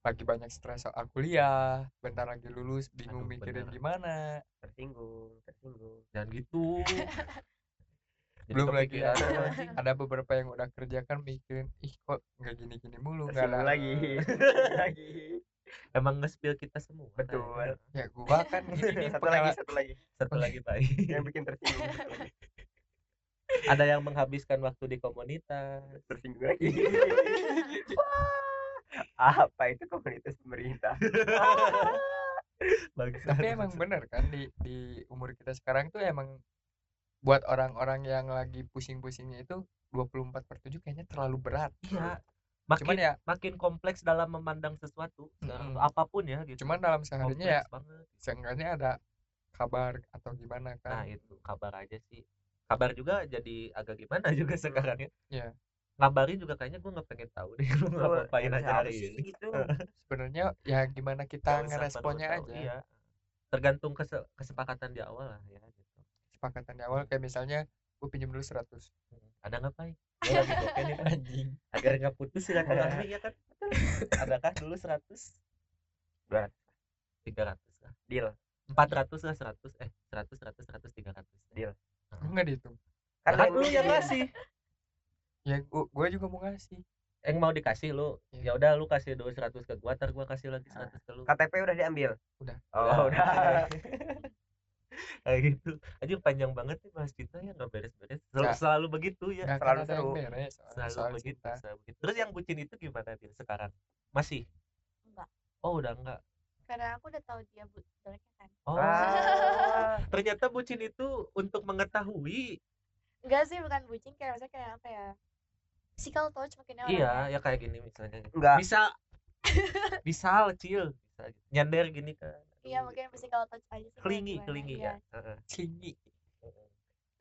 lagi banyak stres soal kuliah bentar lagi lulus bingung Aduh, mikirin bener. gimana tersinggung, tersinggung. jangan gitu Jadi belum lagi ada, ada beberapa yang udah kerja kan mikirin ih kok nggak gini-gini mulu nggak ada lagi. lagi. emang nge-spill kita semua Betul. kayaknya. ya gua kan ini nih Satu lagi, satu lagi. satu lagi baik Yang bikin tersinggung. ada yang menghabiskan waktu di komunitas Tersinggung lagi. Wah, Apa itu komunitas pemerintah? Bangsat. tapi emang bener kan di di umur kita sekarang tuh emang buat orang-orang yang lagi pusing-pusingnya itu 24 per 7 kayaknya terlalu berat iya cuman makin ya makin kompleks dalam memandang sesuatu Mm-mm. apa pun ya gitu cuman dalam seharinya ya banget seenggaknya ada kabar atau gimana nah kan itu kabar aja sih kabar juga jadi agak gimana juga sekarang ya Iya. ngabarin juga kayaknya gue nggak pengen tahu deh lu ngapain aja hari ini gitu? sebenarnya ya gimana kita usah ngeresponnya aja iya tergantung kese- kesepakatan di awal lah ya gitu kesepakatan di awal kayak misalnya gue pinjam dulu 100 Hmm, ada ngapain gue lagi bokeh nih Pak. anjing agar nggak putus silaturahmi ya kan adakah dulu 100 Berat. 300 lah Deal. 400 lah 100 eh 100 100 100 300 Deal. Gue nggak dihitung kan yang lu yang ini- ngasih. Ya gua, gua juga mau ngasih. Yang mau dikasih lu. Iya. ya udah lu kasih dulu 100 ke gua ntar gua kasih lagi 100 ke lu. KTP udah diambil. Udah. Oh, udah. kayak gitu. Aja panjang banget nih bahas cinta ya nggak beres-beres. Sel- Nggak. selalu begitu ya. Selalu beres soal, selalu soal begitu, cinta. selalu begitu. Terus yang bucin itu gimana dia sekarang? Masih? Enggak. Oh udah enggak karena aku udah tahu dia bu jeleknya kan oh Ah, ternyata bucin itu untuk mengetahui enggak sih bukan bucin kayak misalnya kayak apa ya physical touch mungkin ya iya orangnya. ya kayak gini misalnya Enggak. bisa bisa cil bisa gitu. nyender gini kan iya mungkin physical touch aja sih kelingi kelingi iya. ya Heeh. tinggi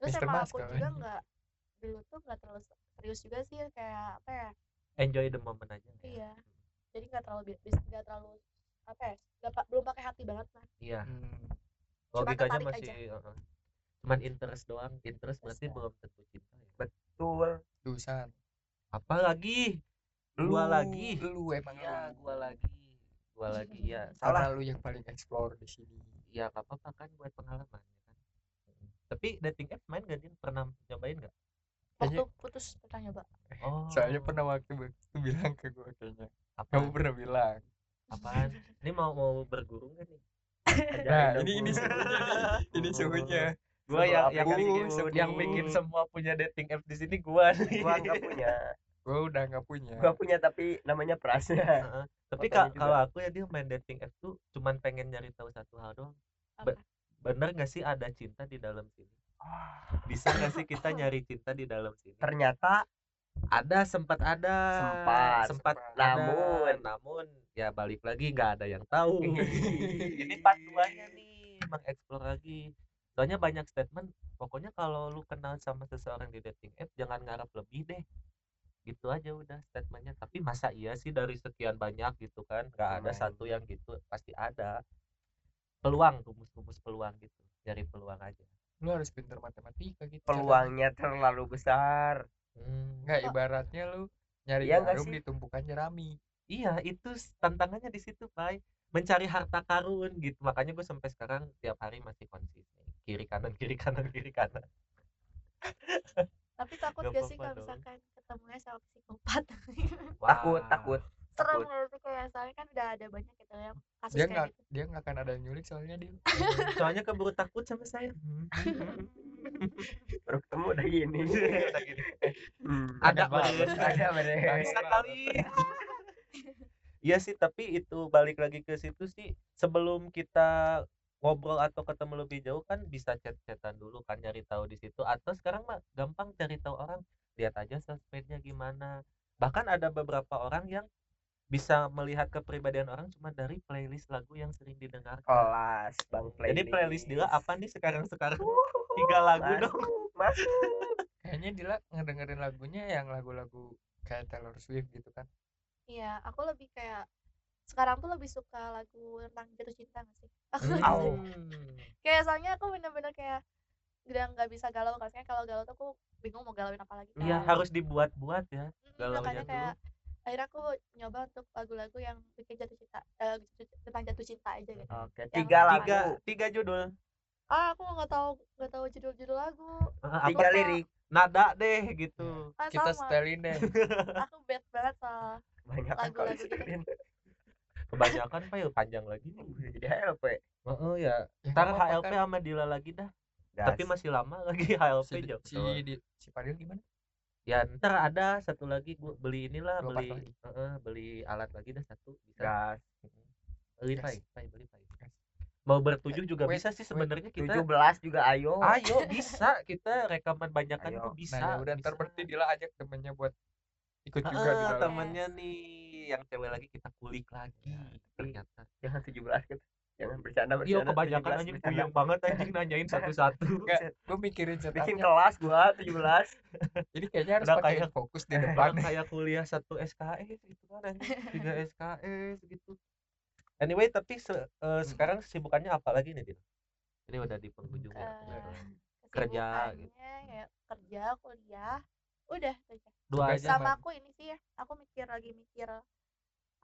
terus emang Mas aku juga ini. nggak dulu tuh nggak terlalu serius juga sih kayak apa ya enjoy the moment aja ya. iya jadi nggak terlalu bi- bis- nggak terlalu apa ya pa- belum pakai hati banget lah iya. Hmm. Logikanya masih aja. heeh. cuman interest doang interest berarti ya. belum tentu cinta ya. Betul. dusan apa lagi gua Lu- lagi. lu emang lu. gua lagi. Gua lagi ya karena lu yang paling explore di sini. Ya nggak apa-apa kan buat pengalaman ya kan? Tapi dating apps main gak dia pernah nyobain nggak? Waktu Kayaknya- putus pernah nyoba. Oh soalnya pernah waktu itu bilang ke gue kayaknya. Apa? Kamu pernah bilang apaan? Ini mau mau berguru nggak nih? Nah ini ini suhunya nih ini suhunya. Gua Sebelum yang yang bikin, yang bikin semua punya dating apps di sini gua nih. Gua nggak punya. gue udah nggak punya. Gua punya tapi namanya Prasnya. Heeh. tapi ka- kalau aku ya dia main dating apps tuh cuman pengen nyari tahu satu hal doang. Apa? bener gak sih ada cinta di dalam sini? Bisa gak sih kita nyari cinta di dalam sini? Ternyata ada sempat ada Sempat, sempat. ada, Namun. namun ya balik lagi nggak ada yang tahu. Ini part 2 nih. Mengeksplor lagi. Soalnya banyak statement pokoknya kalau lu kenal sama seseorang di dating app jangan ngarep lebih deh. Gitu aja udah statementnya. Tapi masa iya sih dari sekian banyak gitu kan? Nggak ada Lumayan. satu yang gitu pasti ada. Peluang rumus-rumus peluang gitu Cari peluang aja. lu harus pintar matematika gitu peluangnya terlalu besar Hmm. nggak ibaratnya lu nyari Iya jarum di tumpukan jerami Iya, itu tantangannya di situ, Pak. Mencari harta karun gitu. Makanya gue sampai sekarang tiap hari masih konsisten. Kiri kanan, kiri kanan, kiri kanan. tapi takut Gak gak sih kalau misalkan ketemunya sama psikopat takut takut serem sih kayak soalnya kan udah ada banyak gitu ya kasus dia kayak nggak gitu dia nggak akan ada yang nyulik soalnya dia Soalnya keburu takut sama saya. baru ketemu udah gini Udah gini. Hmm, Ada ada. Bisa kali. Iya sih, tapi itu balik lagi ke situ sih. Sebelum kita ngobrol atau ketemu lebih jauh kan bisa chat-chatan dulu kan nyari tahu di situ atau sekarang mah gampang cari tahu orang lihat aja sosmednya gimana bahkan ada beberapa orang yang bisa melihat kepribadian orang cuma dari playlist lagu yang sering didengarkan. Kelas bang playlist jadi playlist dia apa nih sekarang sekarang tiga lagu Masuk, dong. masuk. Kayaknya Dila ngedengerin lagunya yang lagu-lagu kayak Taylor Swift gitu kan. Iya aku lebih kayak sekarang tuh lebih suka lagu tentang jatuh cinta gak sih? Aku Hmm. kayak soalnya aku bener-bener kayak udah nggak bisa galau karena kalau galau tuh aku bingung mau galauin apa lagi iya kan. harus dibuat-buat ya galaunya makanya dulu. kayak akhirnya aku nyoba untuk lagu-lagu yang bikin jatuh cinta eh, tentang jatuh cinta aja gitu. Oke Yang tiga lagu tiga tiga judul. Ah aku nggak tahu nggak tahu judul-judul lagu. Ah, tiga apa lirik. Nada deh gitu. Ah, kita sama. setelin deh. Aku bad banget banyak kan kalau Lagu-lagu gitu. kebanyakan file panjang lagi nih. Jadi HLP Oh ya, Ya, ntar HLP kan. sama Dila lagi dah. Gas. Tapi masih lama lagi HLP si, jauh. si, di, si Fadil gimana Ya ntar ada satu lagi gua beli inilah Dua beli lagi. Heeh, beli alat lagi dah satu bisa. gas Beli Gas. pai, pai beli pai. Mau bertujuh juga Wait, bisa sih sebenarnya kita. 17 juga ayo Ayo bisa kita rekaman banyakan Ayo. tuh bisa. nah ya udah ntar bisa. berarti Dila ajak temennya buat ikut juga di dalam temennya nih yang cewek lagi kita kulik lagi ternyata. jangan 17 gitu jangan bercanda Iya bercanda kebanyakan 17, anjing bercanda. puyeng banget anjing nanyain satu-satu. Gue mikirin bikin setannya kelas gua 17 jadi kayaknya harus Udah pakai kayak- fokus di depan kayak kuliah satu SKS gitu kan anjing tiga SKS gitu anyway tapi se- eh, sekarang sibukannya apa lagi nih Dil? ini udah di penghujung ya, kebetulan. Kerja gitu. ya kerja kuliah udah itu aja dua aja sama- sama aku ini sih aku mikir lagi mikir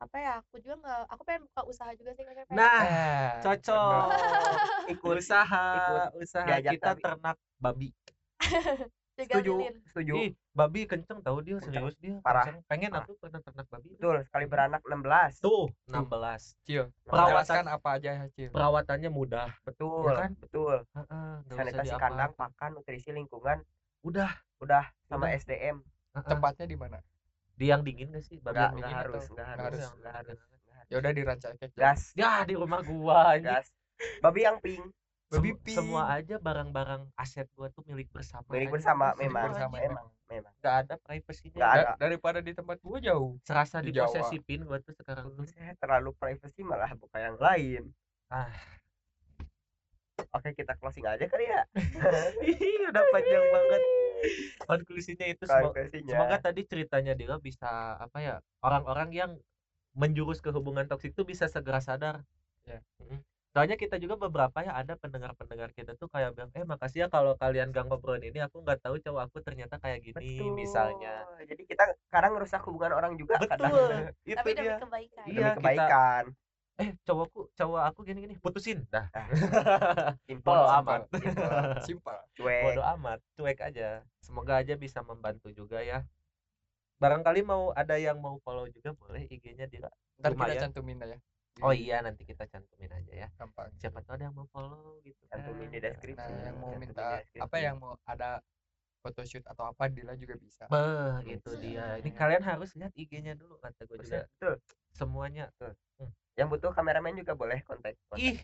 apa ya aku juga nggak aku pengen buka usaha juga sih kayak pengen- nah Eh, cocok. ikut usaha ikut usaha diajak kita tapi. ternak babi. Setuju setuju. Ih babi kenceng tahu dia Kenceng. serius dia Parah. kenceng. pengen Parah. aku pernah ternak babi betul sekali beranak 16 tuh 16 Cil Perawatan- apa aja ya Cil? Perawatannya mudah. Betul Ya kan? betul. Usah sanitasi kandang pakan nutrisi lingkungan. Udah. Udah sama Udah. SDM tempatnya di mana di yang dingin gak sih? Babi nggak harus nggak harus. harus. nggak harus. Ya udah di Ranca gas. Ya di rumah gua gas. Babi yang pink. Babi Sem- pink. semua aja barang-barang aset gua tuh milik bersama milik bersama memang. bersama, anjing. memang memang. Nggak ada privasinya. Nggak Da- ada. daripada di tempat gua jauh. Serasa Di diposesifin gua tuh sekarang tuh. Saya terlalu privacy malah buka yang lain. Ah. Oke kita closing aja kali ya. Ih, udah panjang banget konklusinya itu Privasinya. semoga tadi ceritanya Dila bisa apa ya orang-orang yang menjurus ke hubungan toksik itu bisa segera sadar Ya. Mm. soalnya kita juga beberapa ya ada pendengar-pendengar kita tuh kayak bilang eh makasih ya kalau kalian gak ngobrolin ini aku nggak tahu cowok aku ternyata kayak gini Betul. misalnya jadi kita sekarang ngerusak hubungan orang juga kadang betul itu tapi demi dia kebaikan Iya, demi kita- kebaikan eh cowokku cowok aku gini gini putusin. Dah. Bodo Simple. amat. simpel cuek. Bodo amat cuek aja. Semoga aja bisa membantu juga ya. Barangkali mau ada yang mau follow juga boleh IG-nya Dila ntar kita cantumin dah ya. Oh iya nanti kita cantumin aja ya. Gampang. Siapa tahu ada yang mau follow gitu cantumin di kan. deskripsi nah yang mau minta apa yang mau ada photoshoot atau apa Dila juga bisa. Beh, itu dia. Ini kalian harus lihat IG-nya dulu kata gue juga. betul. Semuanya. Yang butuh kameramen juga boleh kontak kontak. Ih,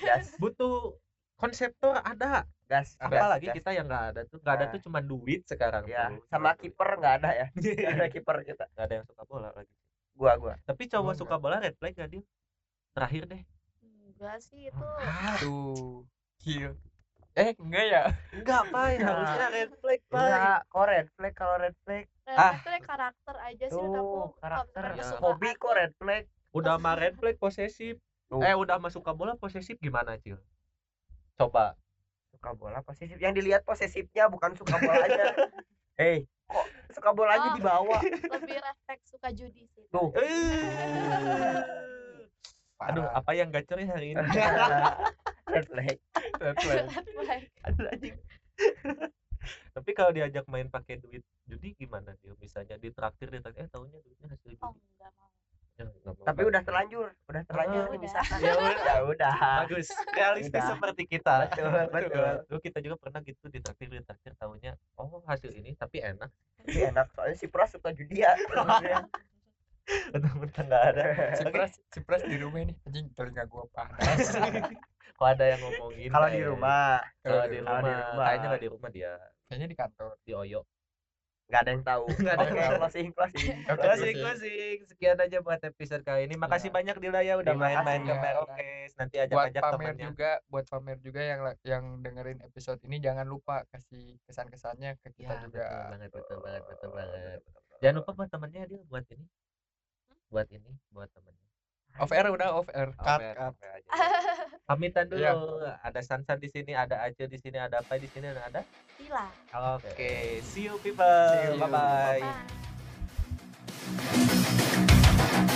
gas butuh konseptor ada. gas gas, Apalagi gas. kita yang nggak ada tuh. Nggak ada Nah. tuh cuma duit sekarang ya tuh. sama duit. kiper nggak ada ya nggak ada kiper kita Nggak ada yang suka bola lagi. gua gua Tapi cowok Gua suka bola red flag gak dia? Terakhir deh. enggak sih itu tuh kill eh enggak ya enggak, Pai. Enggak. Harusnya red flag, Pai. enggak kok red flag kalau red flag Red Ah. flag tuh karakter aja sih aku Kalau karakter Ya. hobi kok red flag Udah mah red flag posesif. Tuh. Eh, udah masuk ke bola posesif gimana, Cil? coba suka bola posesif yang dilihat posesifnya bukan suka bolanya hei kok suka bolanya Oh. dibawa lebih refleks suka judi sih Tuh. aduh Parah. apa yang gacor ya hari ini red flag Red flag. Red flag. aduh anjing tapi kalau diajak main pakai duit judi gimana dia misalnya ditraktir ditraktir eh tahunya duitnya hasil judi oh enggak mau Ya, tapi udah terlanjur udah terlanjur Oh, misalkan Ya udah. ya udah bagus. Realistis Udah. seperti kita. Betul betul. Dulu kita juga pernah gitu ditraktir ditraktir tahunya oh hasil ini tapi enak. Tapi enak soalnya si Pras suka judi ya betul-betul nggak ada. Si Pras, si Pras di rumah nih anjing telinga gua panas. kok ada yang ngomongin kalau di kalau Kalau di di rumah, kalau di rumah. kayaknya nggak di rumah dia. Kayaknya di kantor. di Oyo nggak ada yang tahu Nggak ada yang tahu. closing closing Closing, closing. Sekian aja buat episode kali ini. Makasih Ya. banyak Dila ya udah main-main ke. Merokes. Nanti buat ajak-ajak pamer temennya. juga buat pamer juga yang yang dengerin episode ini jangan lupa kasih kesan-kesannya ke kita Ya, juga betul banget, betul banget, betul banget. Jangan lupa buat temennya dia buat ini. Buat ini, buat temennya. Off air udah off air cut, Oke, cut. oke aja. Pamitan dulu. Iya. Ada Sansan di sini, ada Acil di sini, ada apa di sini dan ada. Tila Oke, see you people. See you. Bye bye. bye